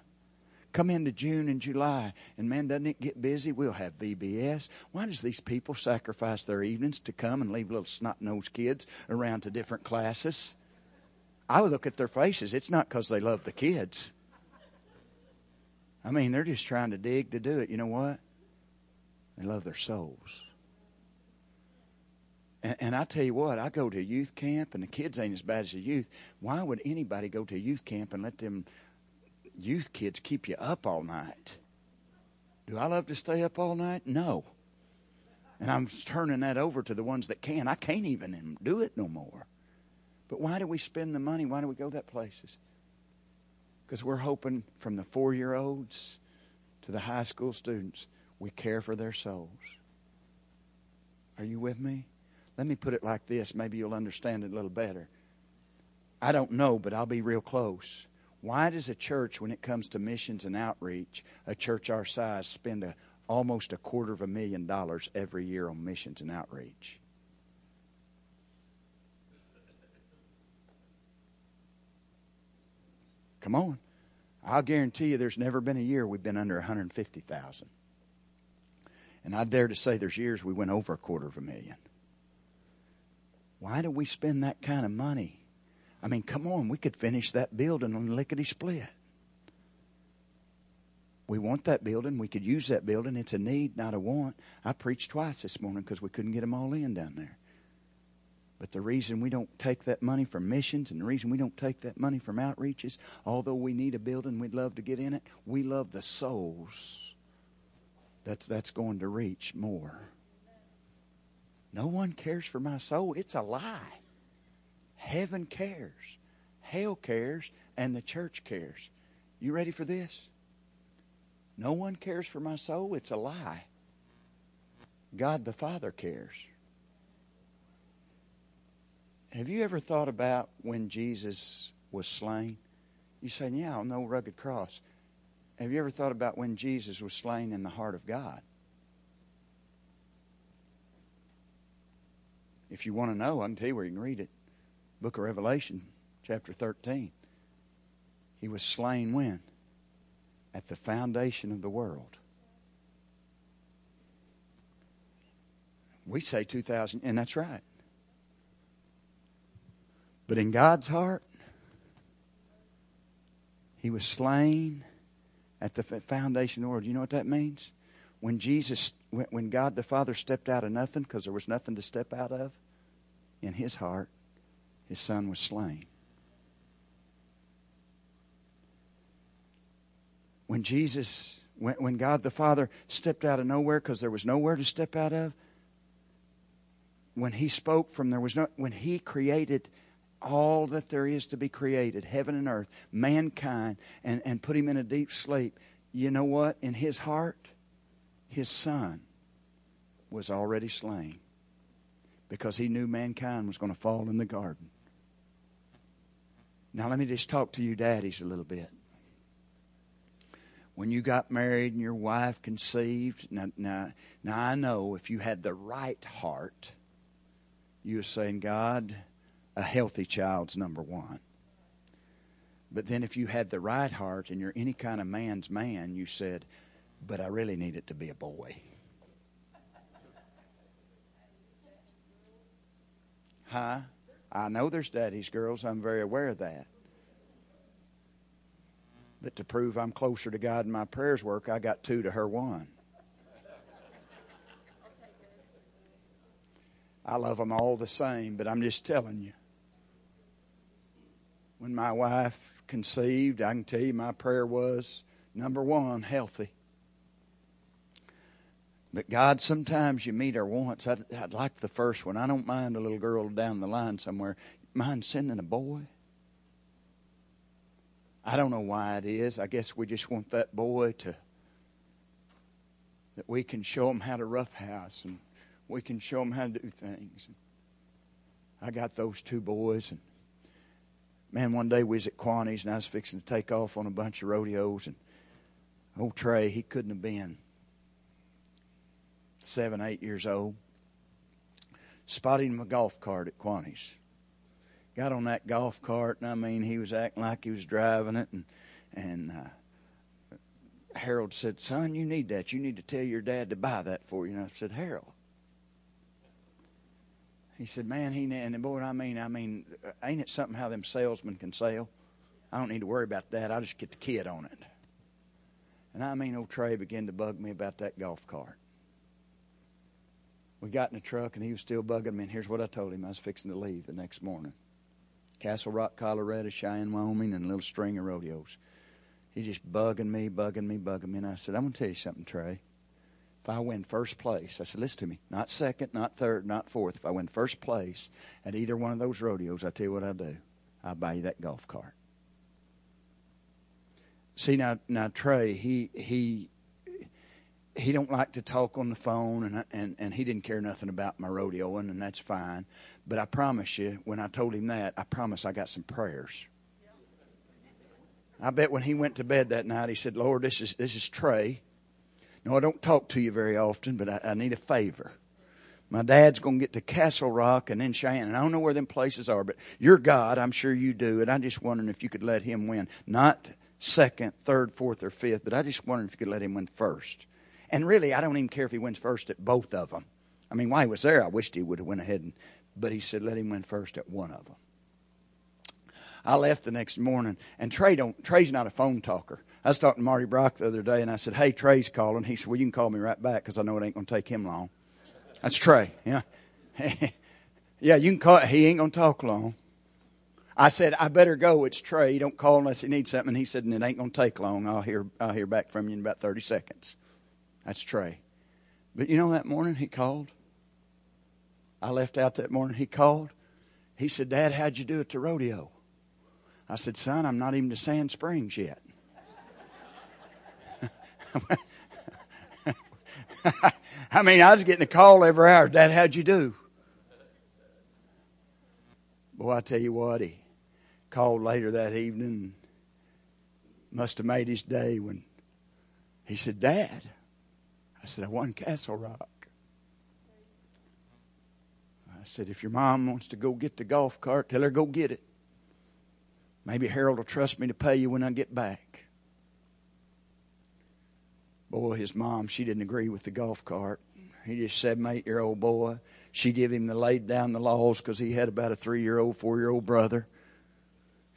Come into June and July, and man, doesn't it get busy? We'll have VBS. Why does these people sacrifice their evenings to come and leave little snot nosed kids around to different classes? I look at their faces. It's not because they love the kids. I mean, they're just trying to dig to do it. You know what? They love their souls. And, and, I tell you what, I go to youth camp, and the kids ain't as bad as the youth. Why would anybody go to youth camp and let them youth kids keep you up all night. Do I love to stay up all night? No. And I'm turning that over to the ones that can. I can't even do it no more. But why do we spend the money? Why do we go that places? Because we're hoping from the four year olds to the high school students, we care for their souls. Are you with me? Let me put it like this. Maybe you'll understand it a little better. I don't know, but I'll be real close. Why does a church, when it comes to missions and outreach, a church our size, spend a, almost a quarter of a million dollars every year on missions and outreach? Come on. I'll guarantee you there's never been a year we've been under 150,000. And I dare to say there's years we went over a quarter of a million. Why do we spend that kind of money? I mean, come on, we could finish that building on lickety split. We want that building. We could use that building. It's a need, not a want. I preached twice this morning because we couldn't get them all in down there. But the reason we don't take that money from missions and the reason we don't take that money from outreaches, although we need a building, we'd love to get in it, we love the souls that's, that's going to reach more. No one cares for my soul. It's a lie. Heaven cares, hell cares, and the church cares. You ready for this? No one cares for my soul. It's a lie. God the Father cares. Have you ever thought about when Jesus was slain? You say, Yeah, on the rugged cross. Have you ever thought about when Jesus was slain in the heart of God? If you want to know, I can tell you where you can read it. Book of Revelation, chapter 13. He was slain when? At the foundation of the world. We say 2,000, and that's right. But in God's heart, he was slain at the foundation of the world. You know what that means? When Jesus, when God the Father stepped out of nothing because there was nothing to step out of, in his heart, his son was slain. When Jesus, when, when God the Father stepped out of nowhere because there was nowhere to step out of, when he spoke from there was no, when he created all that there is to be created, heaven and earth, mankind, and, and put him in a deep sleep, you know what? In his heart, his son was already slain because he knew mankind was going to fall in the garden. Now, let me just talk to you daddies a little bit. When you got married and your wife conceived, now, now, now I know if you had the right heart, you were saying, God, a healthy child's number one. But then if you had the right heart and you're any kind of man's man, you said, but I really need it to be a boy. Huh? I know there's daddy's girls. I'm very aware of that. But to prove I'm closer to God in my prayers work, I got two to her one. I love them all the same, but I'm just telling you. When my wife conceived, I can tell you my prayer was number one, healthy. But God, sometimes you meet her once. I'd, I'd, like the first one. I don't mind a little girl down the line somewhere. Mind sending a boy? I don't know why it is. I guess we just want that boy to, that we can show him how to roughhouse and we can show him how to do things. I got those two boys, and man, one day we was at Quaney's and I was fixing to take off on a bunch of rodeos, and old Trey, he couldn't have been seven, eight years old, spotted him a golf cart at Quaney's. Got on that golf cart, and I mean, he was acting like he was driving it, and and uh, Harold said, "Son, you need that. You need to tell your dad to buy that for you." And I said, "Harold." He said, "Man, he and boy, I mean, I mean, ain't it something how them salesmen can sell? I don't need to worry about that. I just get the kid on it." And I mean, old Trey began to bug me about that golf cart we got in the truck and he was still bugging me. And here's what I told him I was fixing to leave the next morning Castle Rock, Colorado, Cheyenne, Wyoming, and a little string of rodeos. He just bugging me, bugging me, bugging me. And I said, I'm going to tell you something, Trey. If I win first place, I said, listen to me, not second, not third, not fourth. If I win first place at either one of those rodeos, I tell you what I'll do. I'll buy you that golf cart. See now, now Trey, he he he don't like to talk on the phone, and and and he didn't care nothing about my rodeoing, and that's fine. But I promise you, when I told him that, I promise I got some prayers. I bet when he went to bed that night, he said, "Lord, this is this is Trey. No, I don't talk to you very often, but I, I need a favor. My dad's going to get to Castle Rock and then Cheyenne. I don't know where them places are, but you're God. I'm sure you do. And I'm just wondering if you could let him win. Not second, third, fourth, or fifth, but I just wondering if you could let him win first. And really, I don't even care if he wins first at both of them. I mean, while he was there, I wished he would have went ahead and, but he said, let him win first at one of them. I left the next morning, and Trey don't. Trey's not a phone talker. I was talking to Marty Brock the other day, and I said, "Hey, Trey's calling." He said, "Well, you can call me right back because I know it ain't going to take him long." That's Trey. Yeah, yeah. You can call. He ain't going to talk long. I said, "I better go. It's Trey. Don't call unless he needs something." And he said, "And it ain't going to take long. I'll hear. I'll hear back from you in about thirty seconds." That's Trey. But you know that morning he called? I left out that morning. He called. He said, Dad, how'd you do at the rodeo? I said, Son, I'm not even to Sand Springs yet. I mean, I was getting a call every hour. Dad, how'd you do? Boy, I tell you what, he called later that evening. Must have made his day when he said, Dad. I said, I won Castle Rock. I said, if your mom wants to go get the golf cart, tell her go get it. Maybe Harold will trust me to pay you when I get back. Boy, his mom, she didn't agree with the golf cart. He just seven, eight year old boy. She gave him the laid down the laws because he had about a three year old, four year old brother.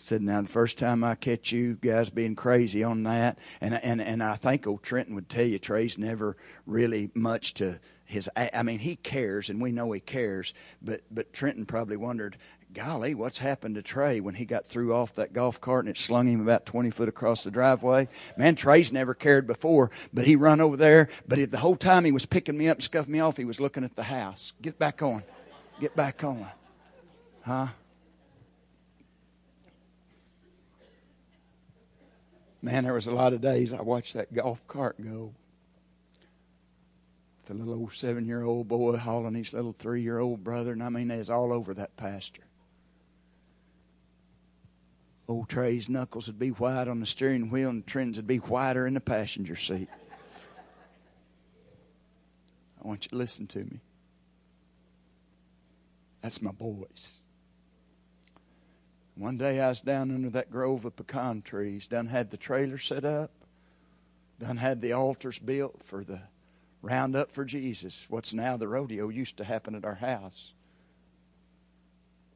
Said, now the first time I catch you guys being crazy on that, and and and I think old Trenton would tell you Trey's never really much to his. I mean, he cares, and we know he cares, but but Trenton probably wondered, golly, what's happened to Trey when he got through off that golf cart and it slung him about 20 foot across the driveway? Man, Trey's never cared before, but he run over there. But he, the whole time he was picking me up and scuffing me off, he was looking at the house. Get back on. Get back on. Huh? Man, there was a lot of days I watched that golf cart go. The little old seven year old boy hauling his little three year old brother, and I mean, they was all over that pasture. Old Trey's knuckles would be white on the steering wheel, and Trent's would be whiter in the passenger seat. I want you to listen to me. That's my boys. One day I was down under that grove of pecan trees, done had the trailer set up, done had the altars built for the roundup for Jesus. What's now the rodeo used to happen at our house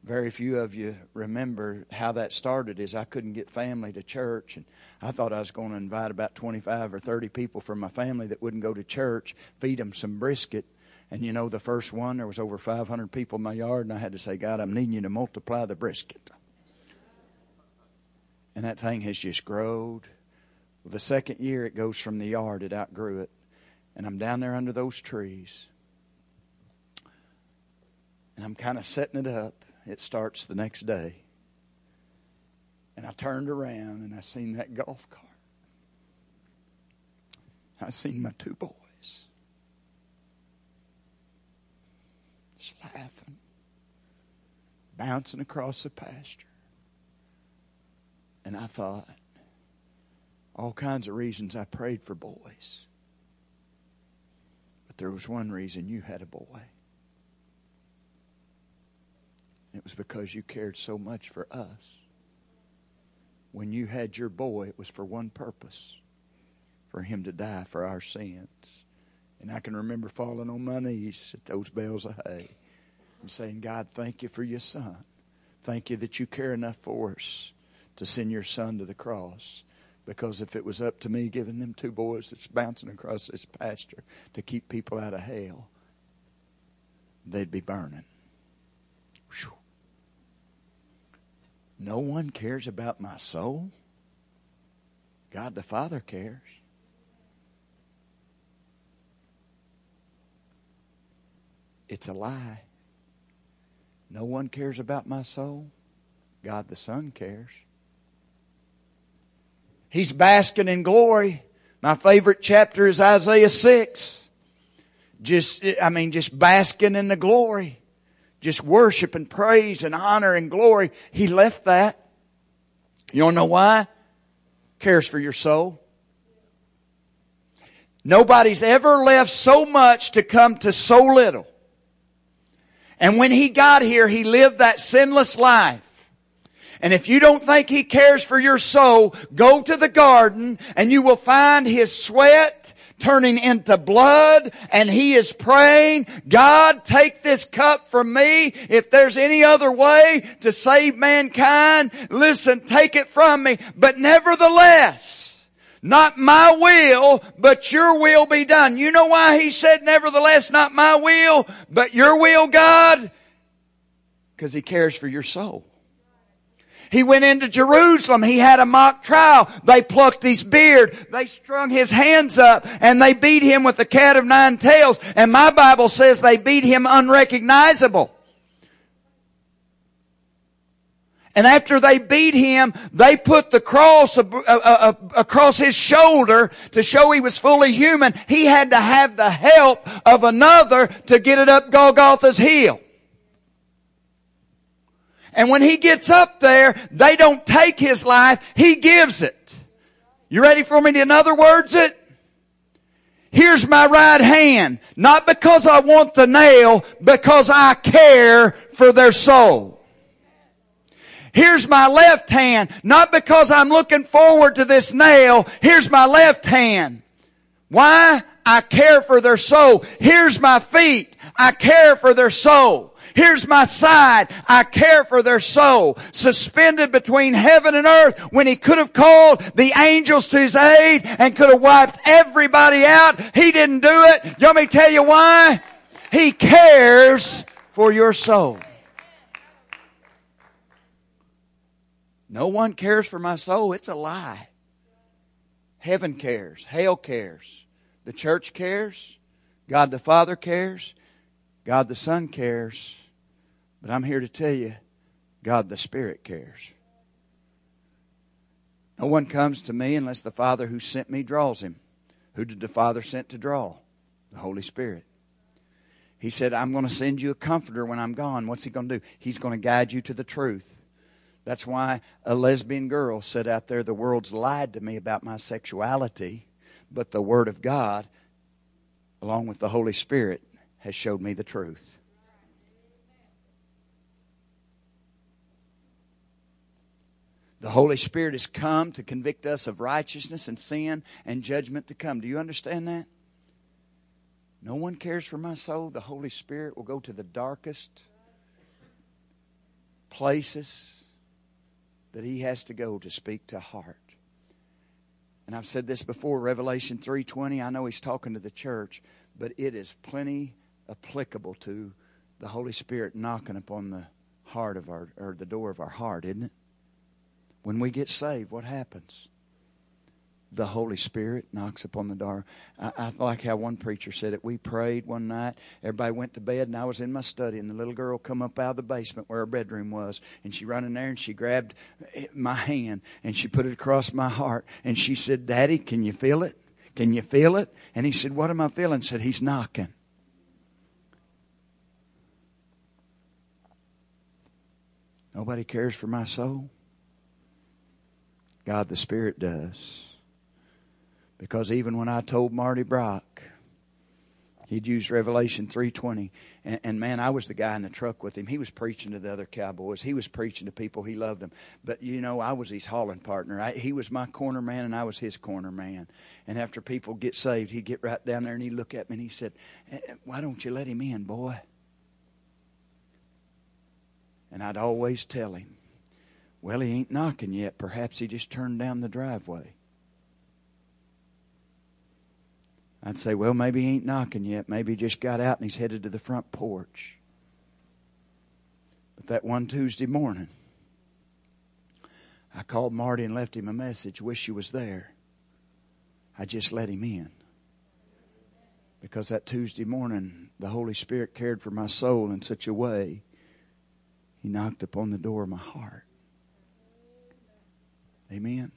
very few of you remember how that started is I couldn't get family to church and I thought I was going to invite about 25 or 30 people from my family that wouldn't go to church, feed them some brisket. And you know, the first one, there was over 500 people in my yard, and I had to say, God, I'm needing you to multiply the brisket. And that thing has just growed. Well, the second year, it goes from the yard, it outgrew it. And I'm down there under those trees. And I'm kind of setting it up it starts the next day. And I turned around and I seen that golf cart. I seen my two boys just laughing, bouncing across the pasture. And I thought, all kinds of reasons I prayed for boys. But there was one reason you had a boy. It was because you cared so much for us. When you had your boy, it was for one purpose for him to die for our sins. And I can remember falling on my knees at those bales of hay and saying, God, thank you for your son. Thank you that you care enough for us to send your son to the cross. Because if it was up to me giving them two boys that's bouncing across this pasture to keep people out of hell, they'd be burning. Whew. No one cares about my soul. God the Father cares. It's a lie. No one cares about my soul. God the Son cares. He's basking in glory. My favorite chapter is Isaiah 6. Just, I mean, just basking in the glory just worship and praise and honor and glory. He left that. You don't know why? Cares for your soul. Nobody's ever left so much to come to so little. And when he got here, he lived that sinless life. And if you don't think he cares for your soul, go to the garden and you will find his sweat turning into blood and he is praying, God, take this cup from me. If there's any other way to save mankind, listen, take it from me. But nevertheless, not my will, but your will be done. You know why he said, nevertheless, not my will, but your will, God? Because he cares for your soul. He went into Jerusalem. He had a mock trial. They plucked his beard. They strung his hands up and they beat him with the cat of nine tails. And my Bible says they beat him unrecognizable. And after they beat him, they put the cross uh, uh, uh, across his shoulder to show he was fully human. He had to have the help of another to get it up Golgotha's hill. And when he gets up there, they don't take his life, he gives it. You ready for me to in other words it? Here's my right hand. Not because I want the nail, because I care for their soul. Here's my left hand. Not because I'm looking forward to this nail. Here's my left hand. Why? I care for their soul. Here's my feet. I care for their soul. Here's my side. I care for their soul. Suspended between heaven and earth when he could have called the angels to his aid and could have wiped everybody out. He didn't do it. You want me to tell you why? He cares for your soul. No one cares for my soul. It's a lie. Heaven cares. Hell cares. The church cares. God the Father cares. God the Son cares. But I'm here to tell you, God the Spirit cares. No one comes to me unless the Father who sent me draws him. Who did the Father sent to draw? The Holy Spirit. He said, I'm going to send you a comforter when I'm gone. What's he going to do? He's going to guide you to the truth. That's why a lesbian girl said out there, The world's lied to me about my sexuality, but the Word of God, along with the Holy Spirit, has showed me the truth. The Holy Spirit has come to convict us of righteousness and sin and judgment to come. Do you understand that? No one cares for my soul. The Holy Spirit will go to the darkest places that he has to go to speak to heart. And I've said this before, Revelation 3:20, I know he's talking to the church, but it is plenty applicable to the Holy Spirit knocking upon the heart of our or the door of our heart, isn't it? When we get saved, what happens? the Holy Spirit knocks upon the door. I, I, like how one preacher said it. We prayed one night. Everybody went to bed, and I was in my study, and the little girl come up out of the basement where her bedroom was, and she run in there and she grabbed my hand and she put it across my heart, and she said, "Daddy, can you feel it? Can you feel it?" And he said, "What am I feeling?" said, "He's knocking." Nobody cares for my soul. God the Spirit does. Because even when I told Marty Brock, he'd used Revelation 3.20. And, and, man, I was the guy in the truck with him. He was preaching to the other cowboys. He was preaching to people. He loved them. But, you know, I was his hauling partner. I, he was my corner man, and I was his corner man. And after people get saved, he'd get right down there and he'd look at me and he said, eh, eh, why don't you let him in, boy? And I'd always tell him, well, he ain't knocking yet. Perhaps he just turned down the driveway. I'd say, well, maybe he ain't knocking yet. Maybe he just got out and he's headed to the front porch. But that one Tuesday morning, I called Marty and left him a message. Wish you was there. I just let him in. Because that Tuesday morning, the Holy Spirit cared for my soul in such a way, He knocked upon the door of my heart. Amen.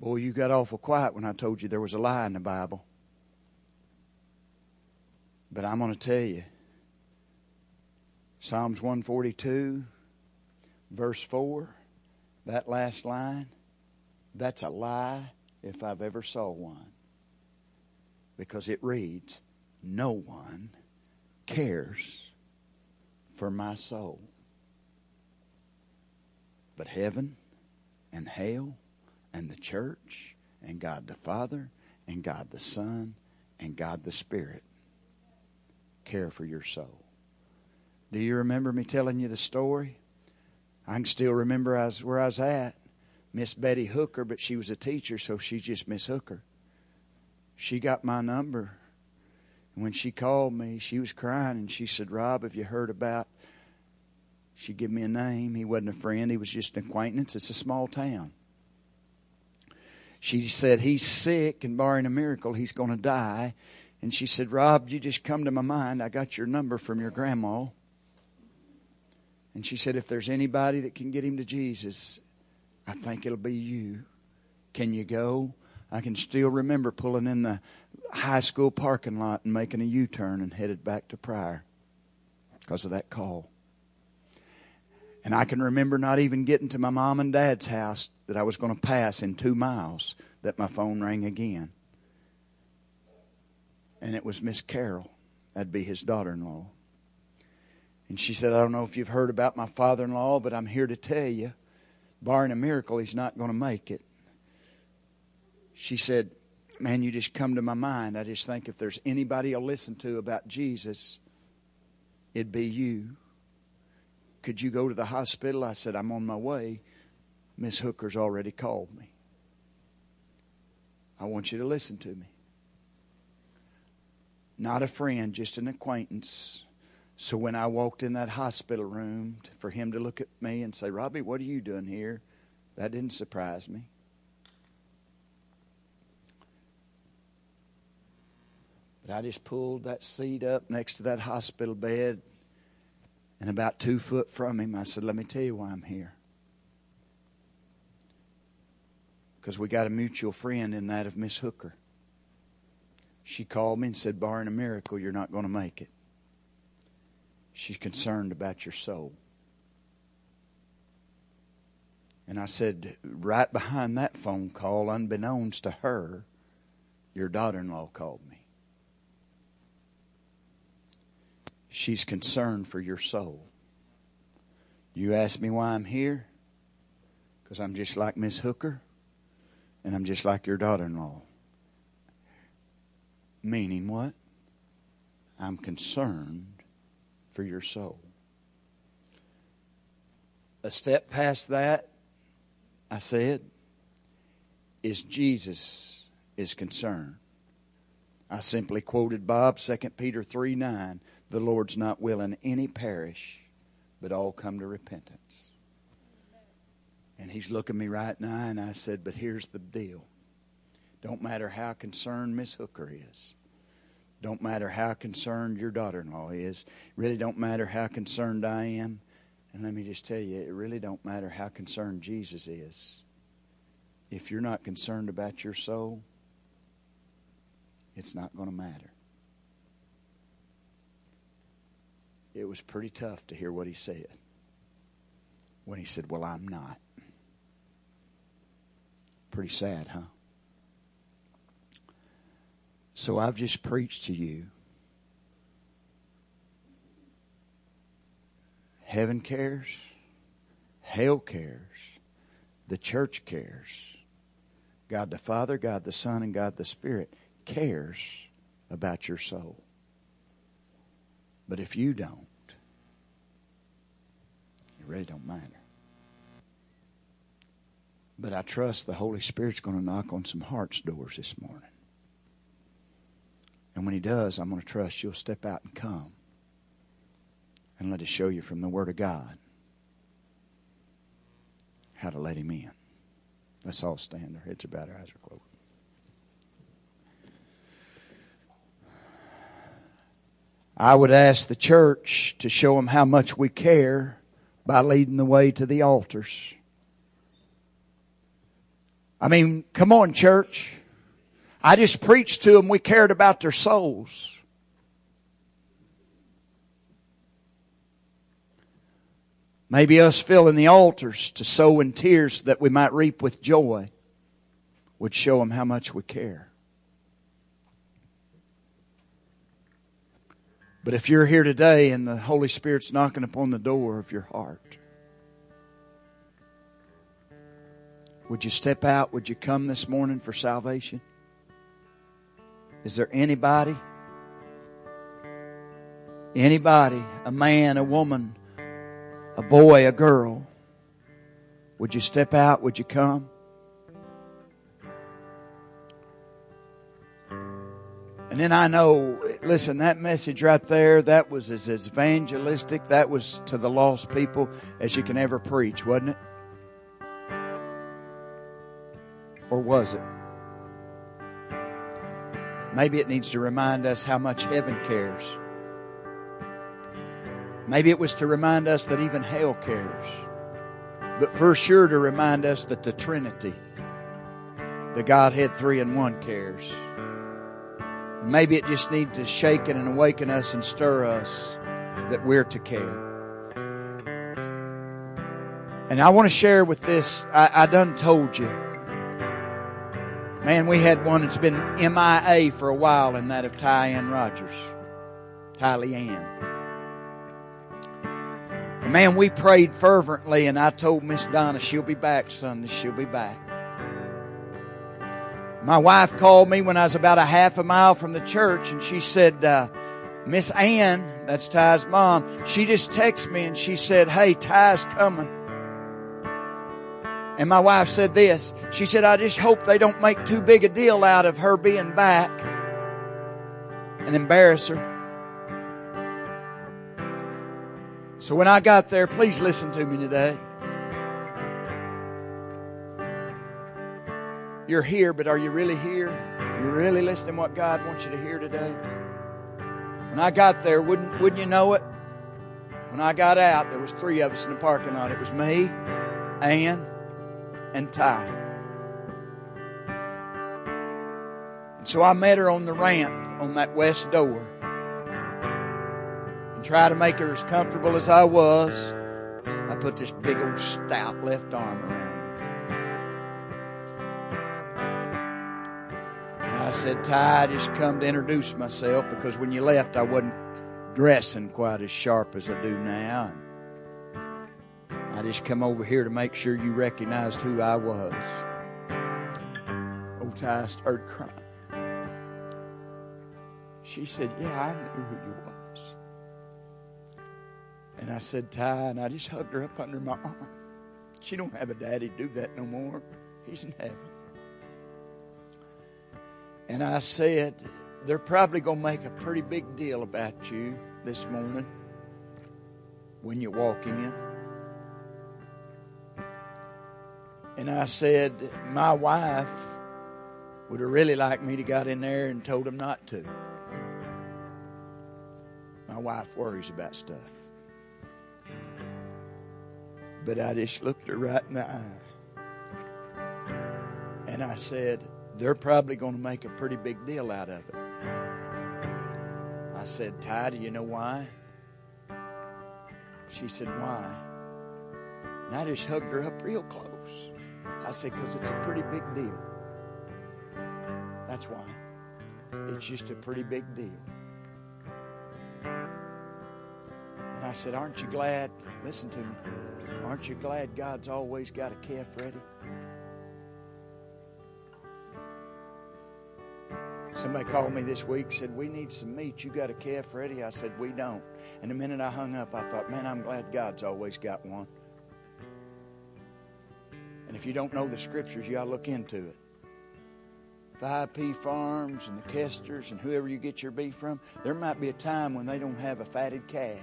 Boy, you got awful quiet when I told you there was a lie in the Bible. But I'm going to tell you Psalms 142, verse 4, that last line, that's a lie if I've ever saw one. Because it reads, No one cares for my soul. But heaven and hell and the church and God the Father and God the Son and God the Spirit care for your soul. Do you remember me telling you the story? I can still remember I was, where I was at. Miss Betty Hooker, but she was a teacher, so she's just Miss Hooker. She got my number. And when she called me, she was crying and she said, Rob, have you heard about She give me a name. He wasn't a friend. He was just an acquaintance. It's a small town. She said, He's sick, and barring a miracle, he's going to die. And she said, Rob, you just come to my mind. I got your number from your grandma. And she said, If there's anybody that can get him to Jesus, I think it'll be you. Can you go? I can still remember pulling in the high school parking lot and making a U turn and headed back to Pryor because of that call. And I can remember not even getting to my mom and dad's house that I was going to pass in two miles that my phone rang again. And it was Miss Carol. That'd be his daughter in law. And she said, I don't know if you've heard about my father in law, but I'm here to tell you, barring a miracle, he's not going to make it. She said, Man, you just come to my mind. I just think if there's anybody I'll listen to about Jesus, it'd be you. Could you go to the hospital? I said, I'm on my way. Miss Hooker's already called me. I want you to listen to me. Not a friend, just an acquaintance. So when I walked in that hospital room for him to look at me and say, Robbie, what are you doing here? That didn't surprise me. But I just pulled that seat up next to that hospital bed and about two foot from him, I said, Let me tell you why I'm here. Because we got a mutual friend in that of Miss Hooker. She called me and said, Barring a miracle, you're not going to make it. She's concerned about your soul. And I said, right behind that phone call, unbeknownst to her, your daughter in law called me. She's concerned for your soul. You ask me why I'm here? Because I'm just like Miss Hooker, and I'm just like your daughter in law. Meaning what? I'm concerned for your soul. A step past that, I said, is Jesus is concerned. I simply quoted Bob, 2 Peter 3 9 the Lord's not willing any perish, but all come to repentance. And he's looking me right now, and I said, But here's the deal. Don't matter how concerned Miss Hooker is. Don't matter how concerned your daughter in law is. Really don't matter how concerned I am. And let me just tell you, it really don't matter how concerned Jesus is. If you're not concerned about your soul, it's not going to matter. It was pretty tough to hear what he said. When he said, Well, I'm not. Pretty sad, huh? So I've just preached to you. Heaven cares, hell cares, the church cares. God the Father, God the Son, and God the Spirit cares about your soul. But if you don't, it really don't matter. But I trust the Holy Spirit's going to knock on some hearts' doors this morning. And when He does, I'm going to trust you'll step out and come and let us show you from the Word of God how to let Him in. Let's all stand. Our heads are bowed, our eyes are closed. I would ask the church to show them how much we care by leading the way to the altars. I mean, come on, church. I just preached to them we cared about their souls. Maybe us filling the altars to sow in tears that we might reap with joy would show them how much we care. But if you're here today and the Holy Spirit's knocking upon the door of your heart, would you step out? Would you come this morning for salvation? Is there anybody? Anybody, a man, a woman, a boy, a girl, would you step out? Would you come? And then I know, listen, that message right there, that was as evangelistic, that was to the lost people as you can ever preach, wasn't it? Or was it? Maybe it needs to remind us how much heaven cares. Maybe it was to remind us that even hell cares. But for sure to remind us that the Trinity, the Godhead three and one cares. Maybe it just needs to shake and awaken us and stir us that we're to care. And I want to share with this, I, I done told you. Man, we had one that's been MIA for a while, and that of Ty Ann Rogers. Ty Ann. And man, we prayed fervently, and I told Miss Donna she'll be back Sunday. She'll be back. My wife called me when I was about a half a mile from the church, and she said, uh, Miss Ann, that's Ty's mom, she just texted me and she said, Hey, Ty's coming. And my wife said this. She said, I just hope they don't make too big a deal out of her being back and embarrass her. So when I got there, please listen to me today. You're here, but are you really here? You really listening to what God wants you to hear today? When I got there, wouldn't wouldn't you know it? When I got out, there was three of us in the parking lot. It was me, Ann, and Ty. And so I met her on the ramp on that west door and tried to make her as comfortable as I was. I put this big old stout left arm around I said, Ty, I just come to introduce myself because when you left, I wasn't dressing quite as sharp as I do now. And I just come over here to make sure you recognized who I was. Old Ty started crying. She said, Yeah, I knew who you was. And I said, Ty, and I just hugged her up under my arm. She don't have a daddy do that no more. He's in heaven. And I said, they're probably going to make a pretty big deal about you this morning when you walk in. And I said, my wife would have really liked me to got in there and told them not to. My wife worries about stuff. But I just looked her right in the eye. And I said, they're probably going to make a pretty big deal out of it. I said, Ty, do you know why? She said, Why? And I just hugged her up real close. I said, Because it's a pretty big deal. That's why. It's just a pretty big deal. And I said, Aren't you glad? Listen to me. Aren't you glad God's always got a calf ready? Somebody called me this week, said, We need some meat. You got a calf ready? I said, We don't. And the minute I hung up, I thought, Man, I'm glad God's always got one. And if you don't know the scriptures, you got to look into it. 5P Farms and the Kesters and whoever you get your beef from, there might be a time when they don't have a fatted calf.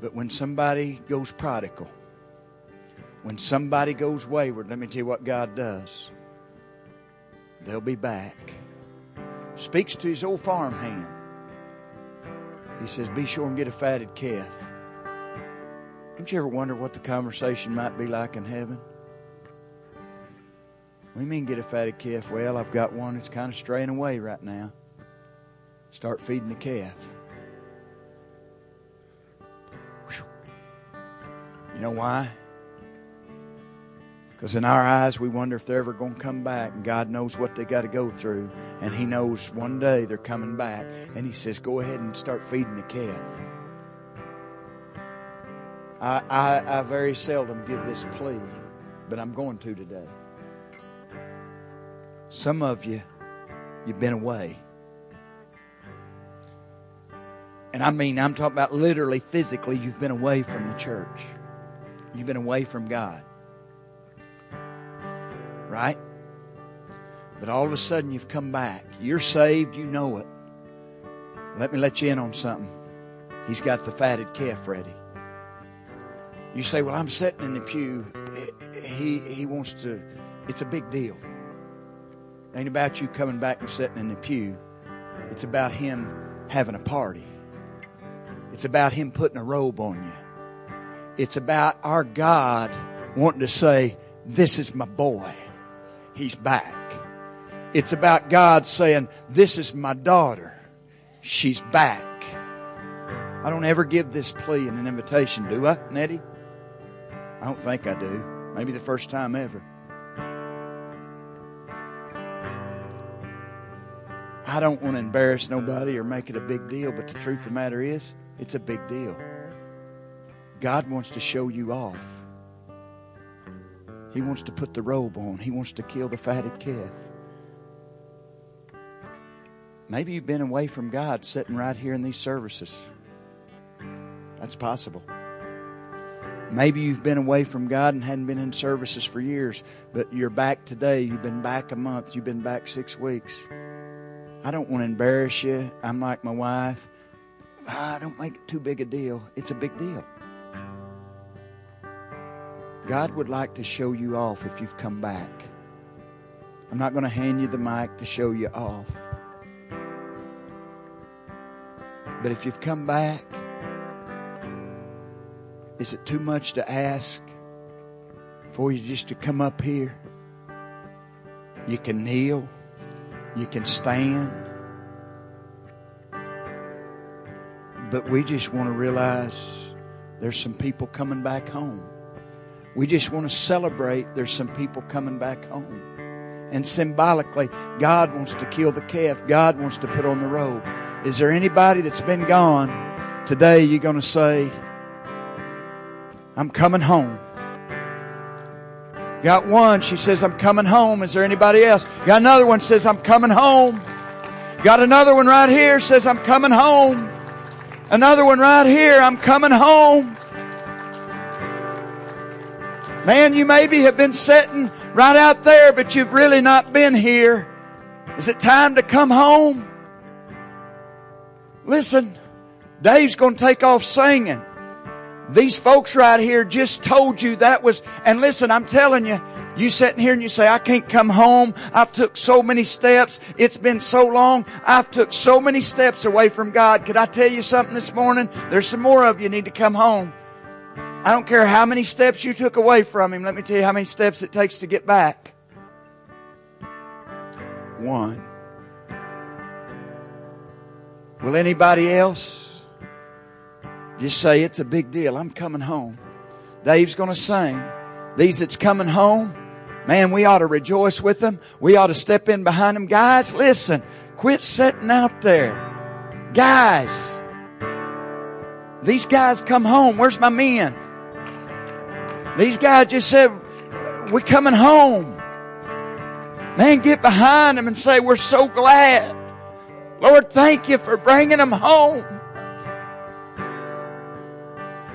But when somebody goes prodigal, when somebody goes wayward, let me tell you what God does. They'll be back. Speaks to his old farmhand. He says, Be sure and get a fatted calf. Don't you ever wonder what the conversation might be like in heaven? We mean get a fatted calf. Well, I've got one that's kind of straying away right now. Start feeding the calf. You know why? Because in our eyes, we wonder if they're ever going to come back. And God knows what they got to go through. And He knows one day they're coming back. And He says, Go ahead and start feeding the calf. I, I, I very seldom give this plea, but I'm going to today. Some of you, you've been away. And I mean, I'm talking about literally, physically, you've been away from the church. You've been away from God right? But all of a sudden you've come back. You're saved, you know it. Let me let you in on something. He's got the fatted calf ready. You say, Well, I'm sitting in the pew. He, he wants to, it's a big deal. It ain't about you coming back and sitting in the pew. It's about him having a party. It's about him putting a robe on you. It's about our God wanting to say, This is my boy. He's back. It's about God saying, This is my daughter. She's back. I don't ever give this plea and an invitation, do I, Nettie? I don't think I do. Maybe the first time ever. I don't want to embarrass nobody or make it a big deal, but the truth of the matter is, it's a big deal. God wants to show you off. He wants to put the robe on. He wants to kill the fatted calf. Maybe you've been away from God sitting right here in these services. That's possible. Maybe you've been away from God and hadn't been in services for years, but you're back today. You've been back a month. You've been back six weeks. I don't want to embarrass you. I'm like my wife. I don't make it too big a deal. It's a big deal. God would like to show you off if you've come back. I'm not going to hand you the mic to show you off. But if you've come back, is it too much to ask for you just to come up here? You can kneel. You can stand. But we just want to realize there's some people coming back home. We just want to celebrate there's some people coming back home. And symbolically, God wants to kill the calf. God wants to put on the robe. Is there anybody that's been gone? Today you're going to say, I'm coming home. Got one, she says, I'm coming home. Is there anybody else? Got another one, says, I'm coming home. Got another one right here, says, I'm coming home. Another one right here, I'm coming home. Man, you maybe have been sitting right out there, but you've really not been here. Is it time to come home? Listen, Dave's going to take off singing. These folks right here just told you that was, and listen, I'm telling you, you sitting here and you say, I can't come home. I've took so many steps. It's been so long. I've took so many steps away from God. Could I tell you something this morning? There's some more of you need to come home. I don't care how many steps you took away from Him. Let me tell you how many steps it takes to get back. One. Will anybody else? Just say, it's a big deal. I'm coming home. Dave's going to sing. These that's coming home, man, we ought to rejoice with them. We ought to step in behind them. Guys, listen, quit sitting out there. Guys, these guys come home. Where's my men? These guys just said, we're coming home. Man, get behind them and say, we're so glad. Lord, thank you for bringing them home.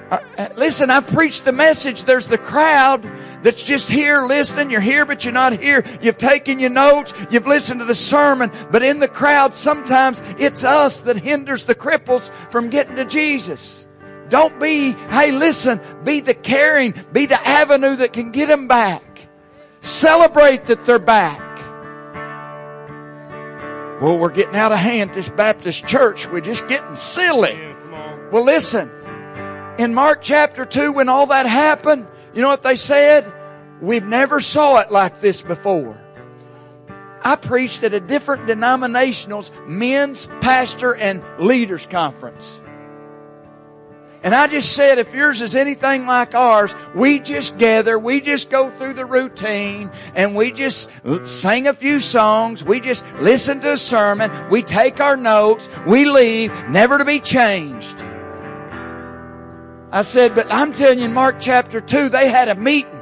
Uh, listen, I've preached the message. There's the crowd that's just here listening. You're here, but you're not here. You've taken your notes. You've listened to the sermon. But in the crowd, sometimes it's us that hinders the cripples from getting to Jesus. Don't be, hey, listen, be the caring, be the avenue that can get them back. Celebrate that they're back. Well, we're getting out of hand this Baptist church. We're just getting silly. Well, listen in Mark chapter 2 when all that happened, you know what they said? We've never saw it like this before. I preached at a different denominational's men's pastor and leaders conference. And I just said, if yours is anything like ours, we just gather, we just go through the routine, and we just sing a few songs, we just listen to a sermon, we take our notes, we leave, never to be changed. I said, but I'm telling you in Mark chapter 2, they had a meeting.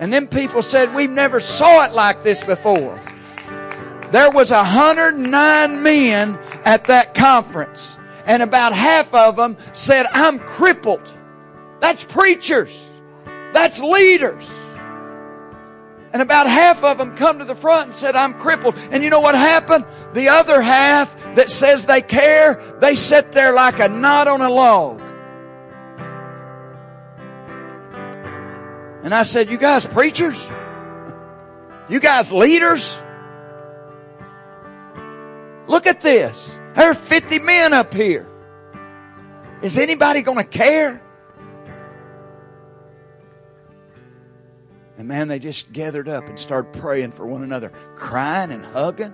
And then people said, we've never saw it like this before. There was 109 men at that conference. And about half of them said, I'm crippled. That's preachers. That's leaders. And about half of them come to the front and said, I'm crippled. And you know what happened? The other half that says they care, they sit there like a knot on a log. And I said, You guys preachers? You guys leaders? Look at this. There are 50 men up here. Is anybody going to care? And man, they just gathered up and started praying for one another, crying and hugging.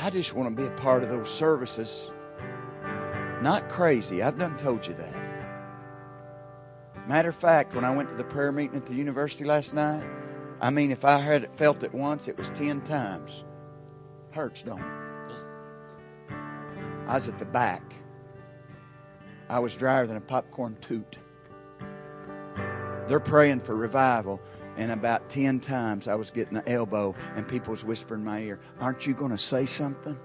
I just want to be a part of those services. Not crazy. I've done told you that. Matter of fact, when I went to the prayer meeting at the university last night, I mean, if I had felt it once, it was ten times. Hurts, don't it? I was at the back. I was drier than a popcorn toot. They're praying for revival, and about ten times I was getting the elbow, and people was whispering in my ear, "Aren't you going to say something?"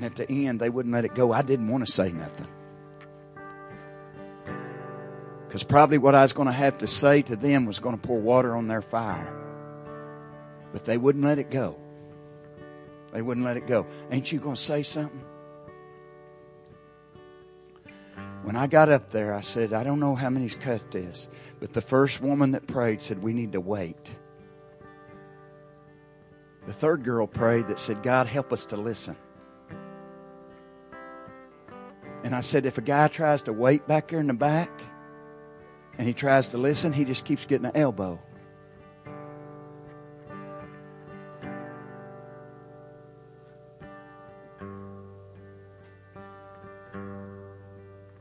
And at the end, they wouldn't let it go. I didn't want to say nothing. Because probably what I was going to have to say to them was going to pour water on their fire. But they wouldn't let it go. They wouldn't let it go. Ain't you going to say something? When I got up there, I said, I don't know how many's cut this, but the first woman that prayed said, We need to wait. The third girl prayed that said, God, help us to listen. And I said, if a guy tries to wait back there in the back and he tries to listen, he just keeps getting an elbow.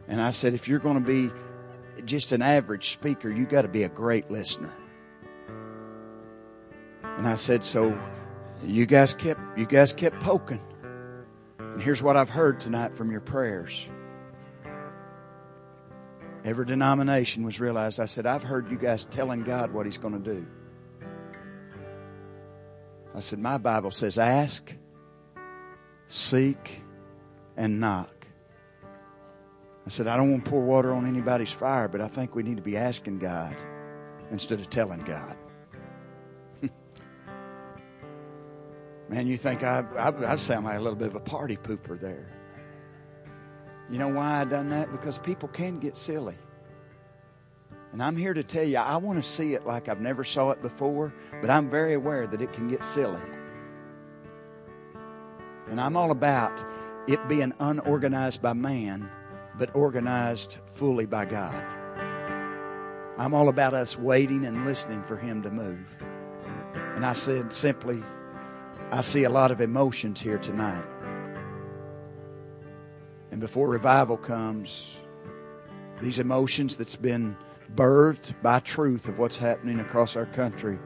And I said, if you're going to be just an average speaker, you got to be a great listener. And I said, so you guys kept you guys kept poking. And here's what I've heard tonight from your prayers. Every denomination was realized. I said, I've heard you guys telling God what He's going to do. I said, My Bible says, ask, seek, and knock. I said, I don't want to pour water on anybody's fire, but I think we need to be asking God instead of telling God. Man, you think I, I, I sound like a little bit of a party pooper there. You know why I done that? Because people can get silly. And I'm here to tell you, I want to see it like I've never saw it before, but I'm very aware that it can get silly. And I'm all about it being unorganized by man but organized fully by God. I'm all about us waiting and listening for Him to move. And I said simply, I see a lot of emotions here tonight. And before revival comes, these emotions that's been birthed by truth of what's happening across our country,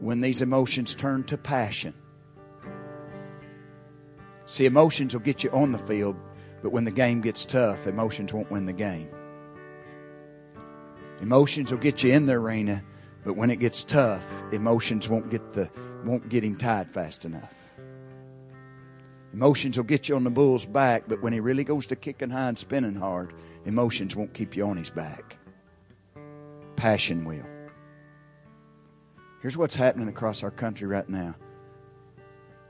when these emotions turn to passion. See, emotions will get you on the field, but when the game gets tough, emotions won't win the game. Emotions will get you in the arena, but when it gets tough, emotions won't get the won't get him tied fast enough. Emotions will get you on the bull's back, but when he really goes to kicking high and spinning hard, emotions won't keep you on his back. Passion will. Here's what's happening across our country right now.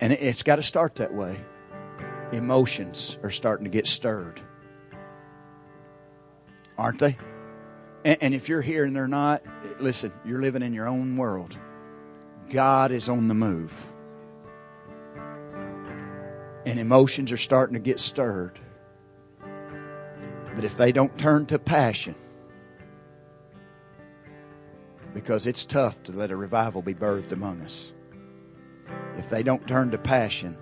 And it's got to start that way emotions are starting to get stirred. Aren't they? And, if you're here and they're not, listen, you're living in your own world. God is on the move. And emotions are starting to get stirred. But if they don't turn to passion, because it's tough to let a revival be birthed among us. If they don't turn to passion,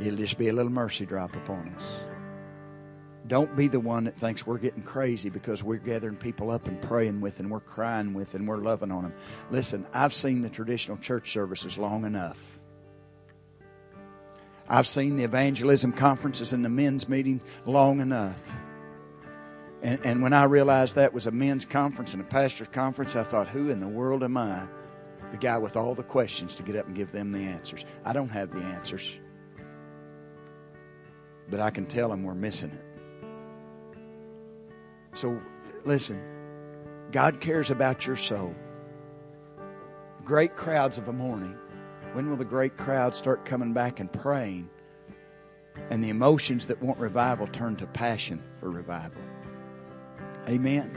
It'll just be a little mercy drop upon us. Don't be the one that thinks we're getting crazy because we're gathering people up and praying with and we're crying with and we're loving on them. Listen, I've seen the traditional church services long enough. I've seen the evangelism conferences and the men's meeting long enough. And, and when I realized that was a men's conference and a pastor's conference, I thought, who in the world am I the guy with all the questions to get up and give them the answers. I don't have the answers, but I can tell them we're missing it. So, listen, God cares about your soul. Great crowds of a morning. When will the great crowd start coming back and praying? And the emotions that want revival turn to passion for revival. Amen.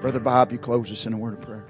Brother Bob, you close us in a word of prayer.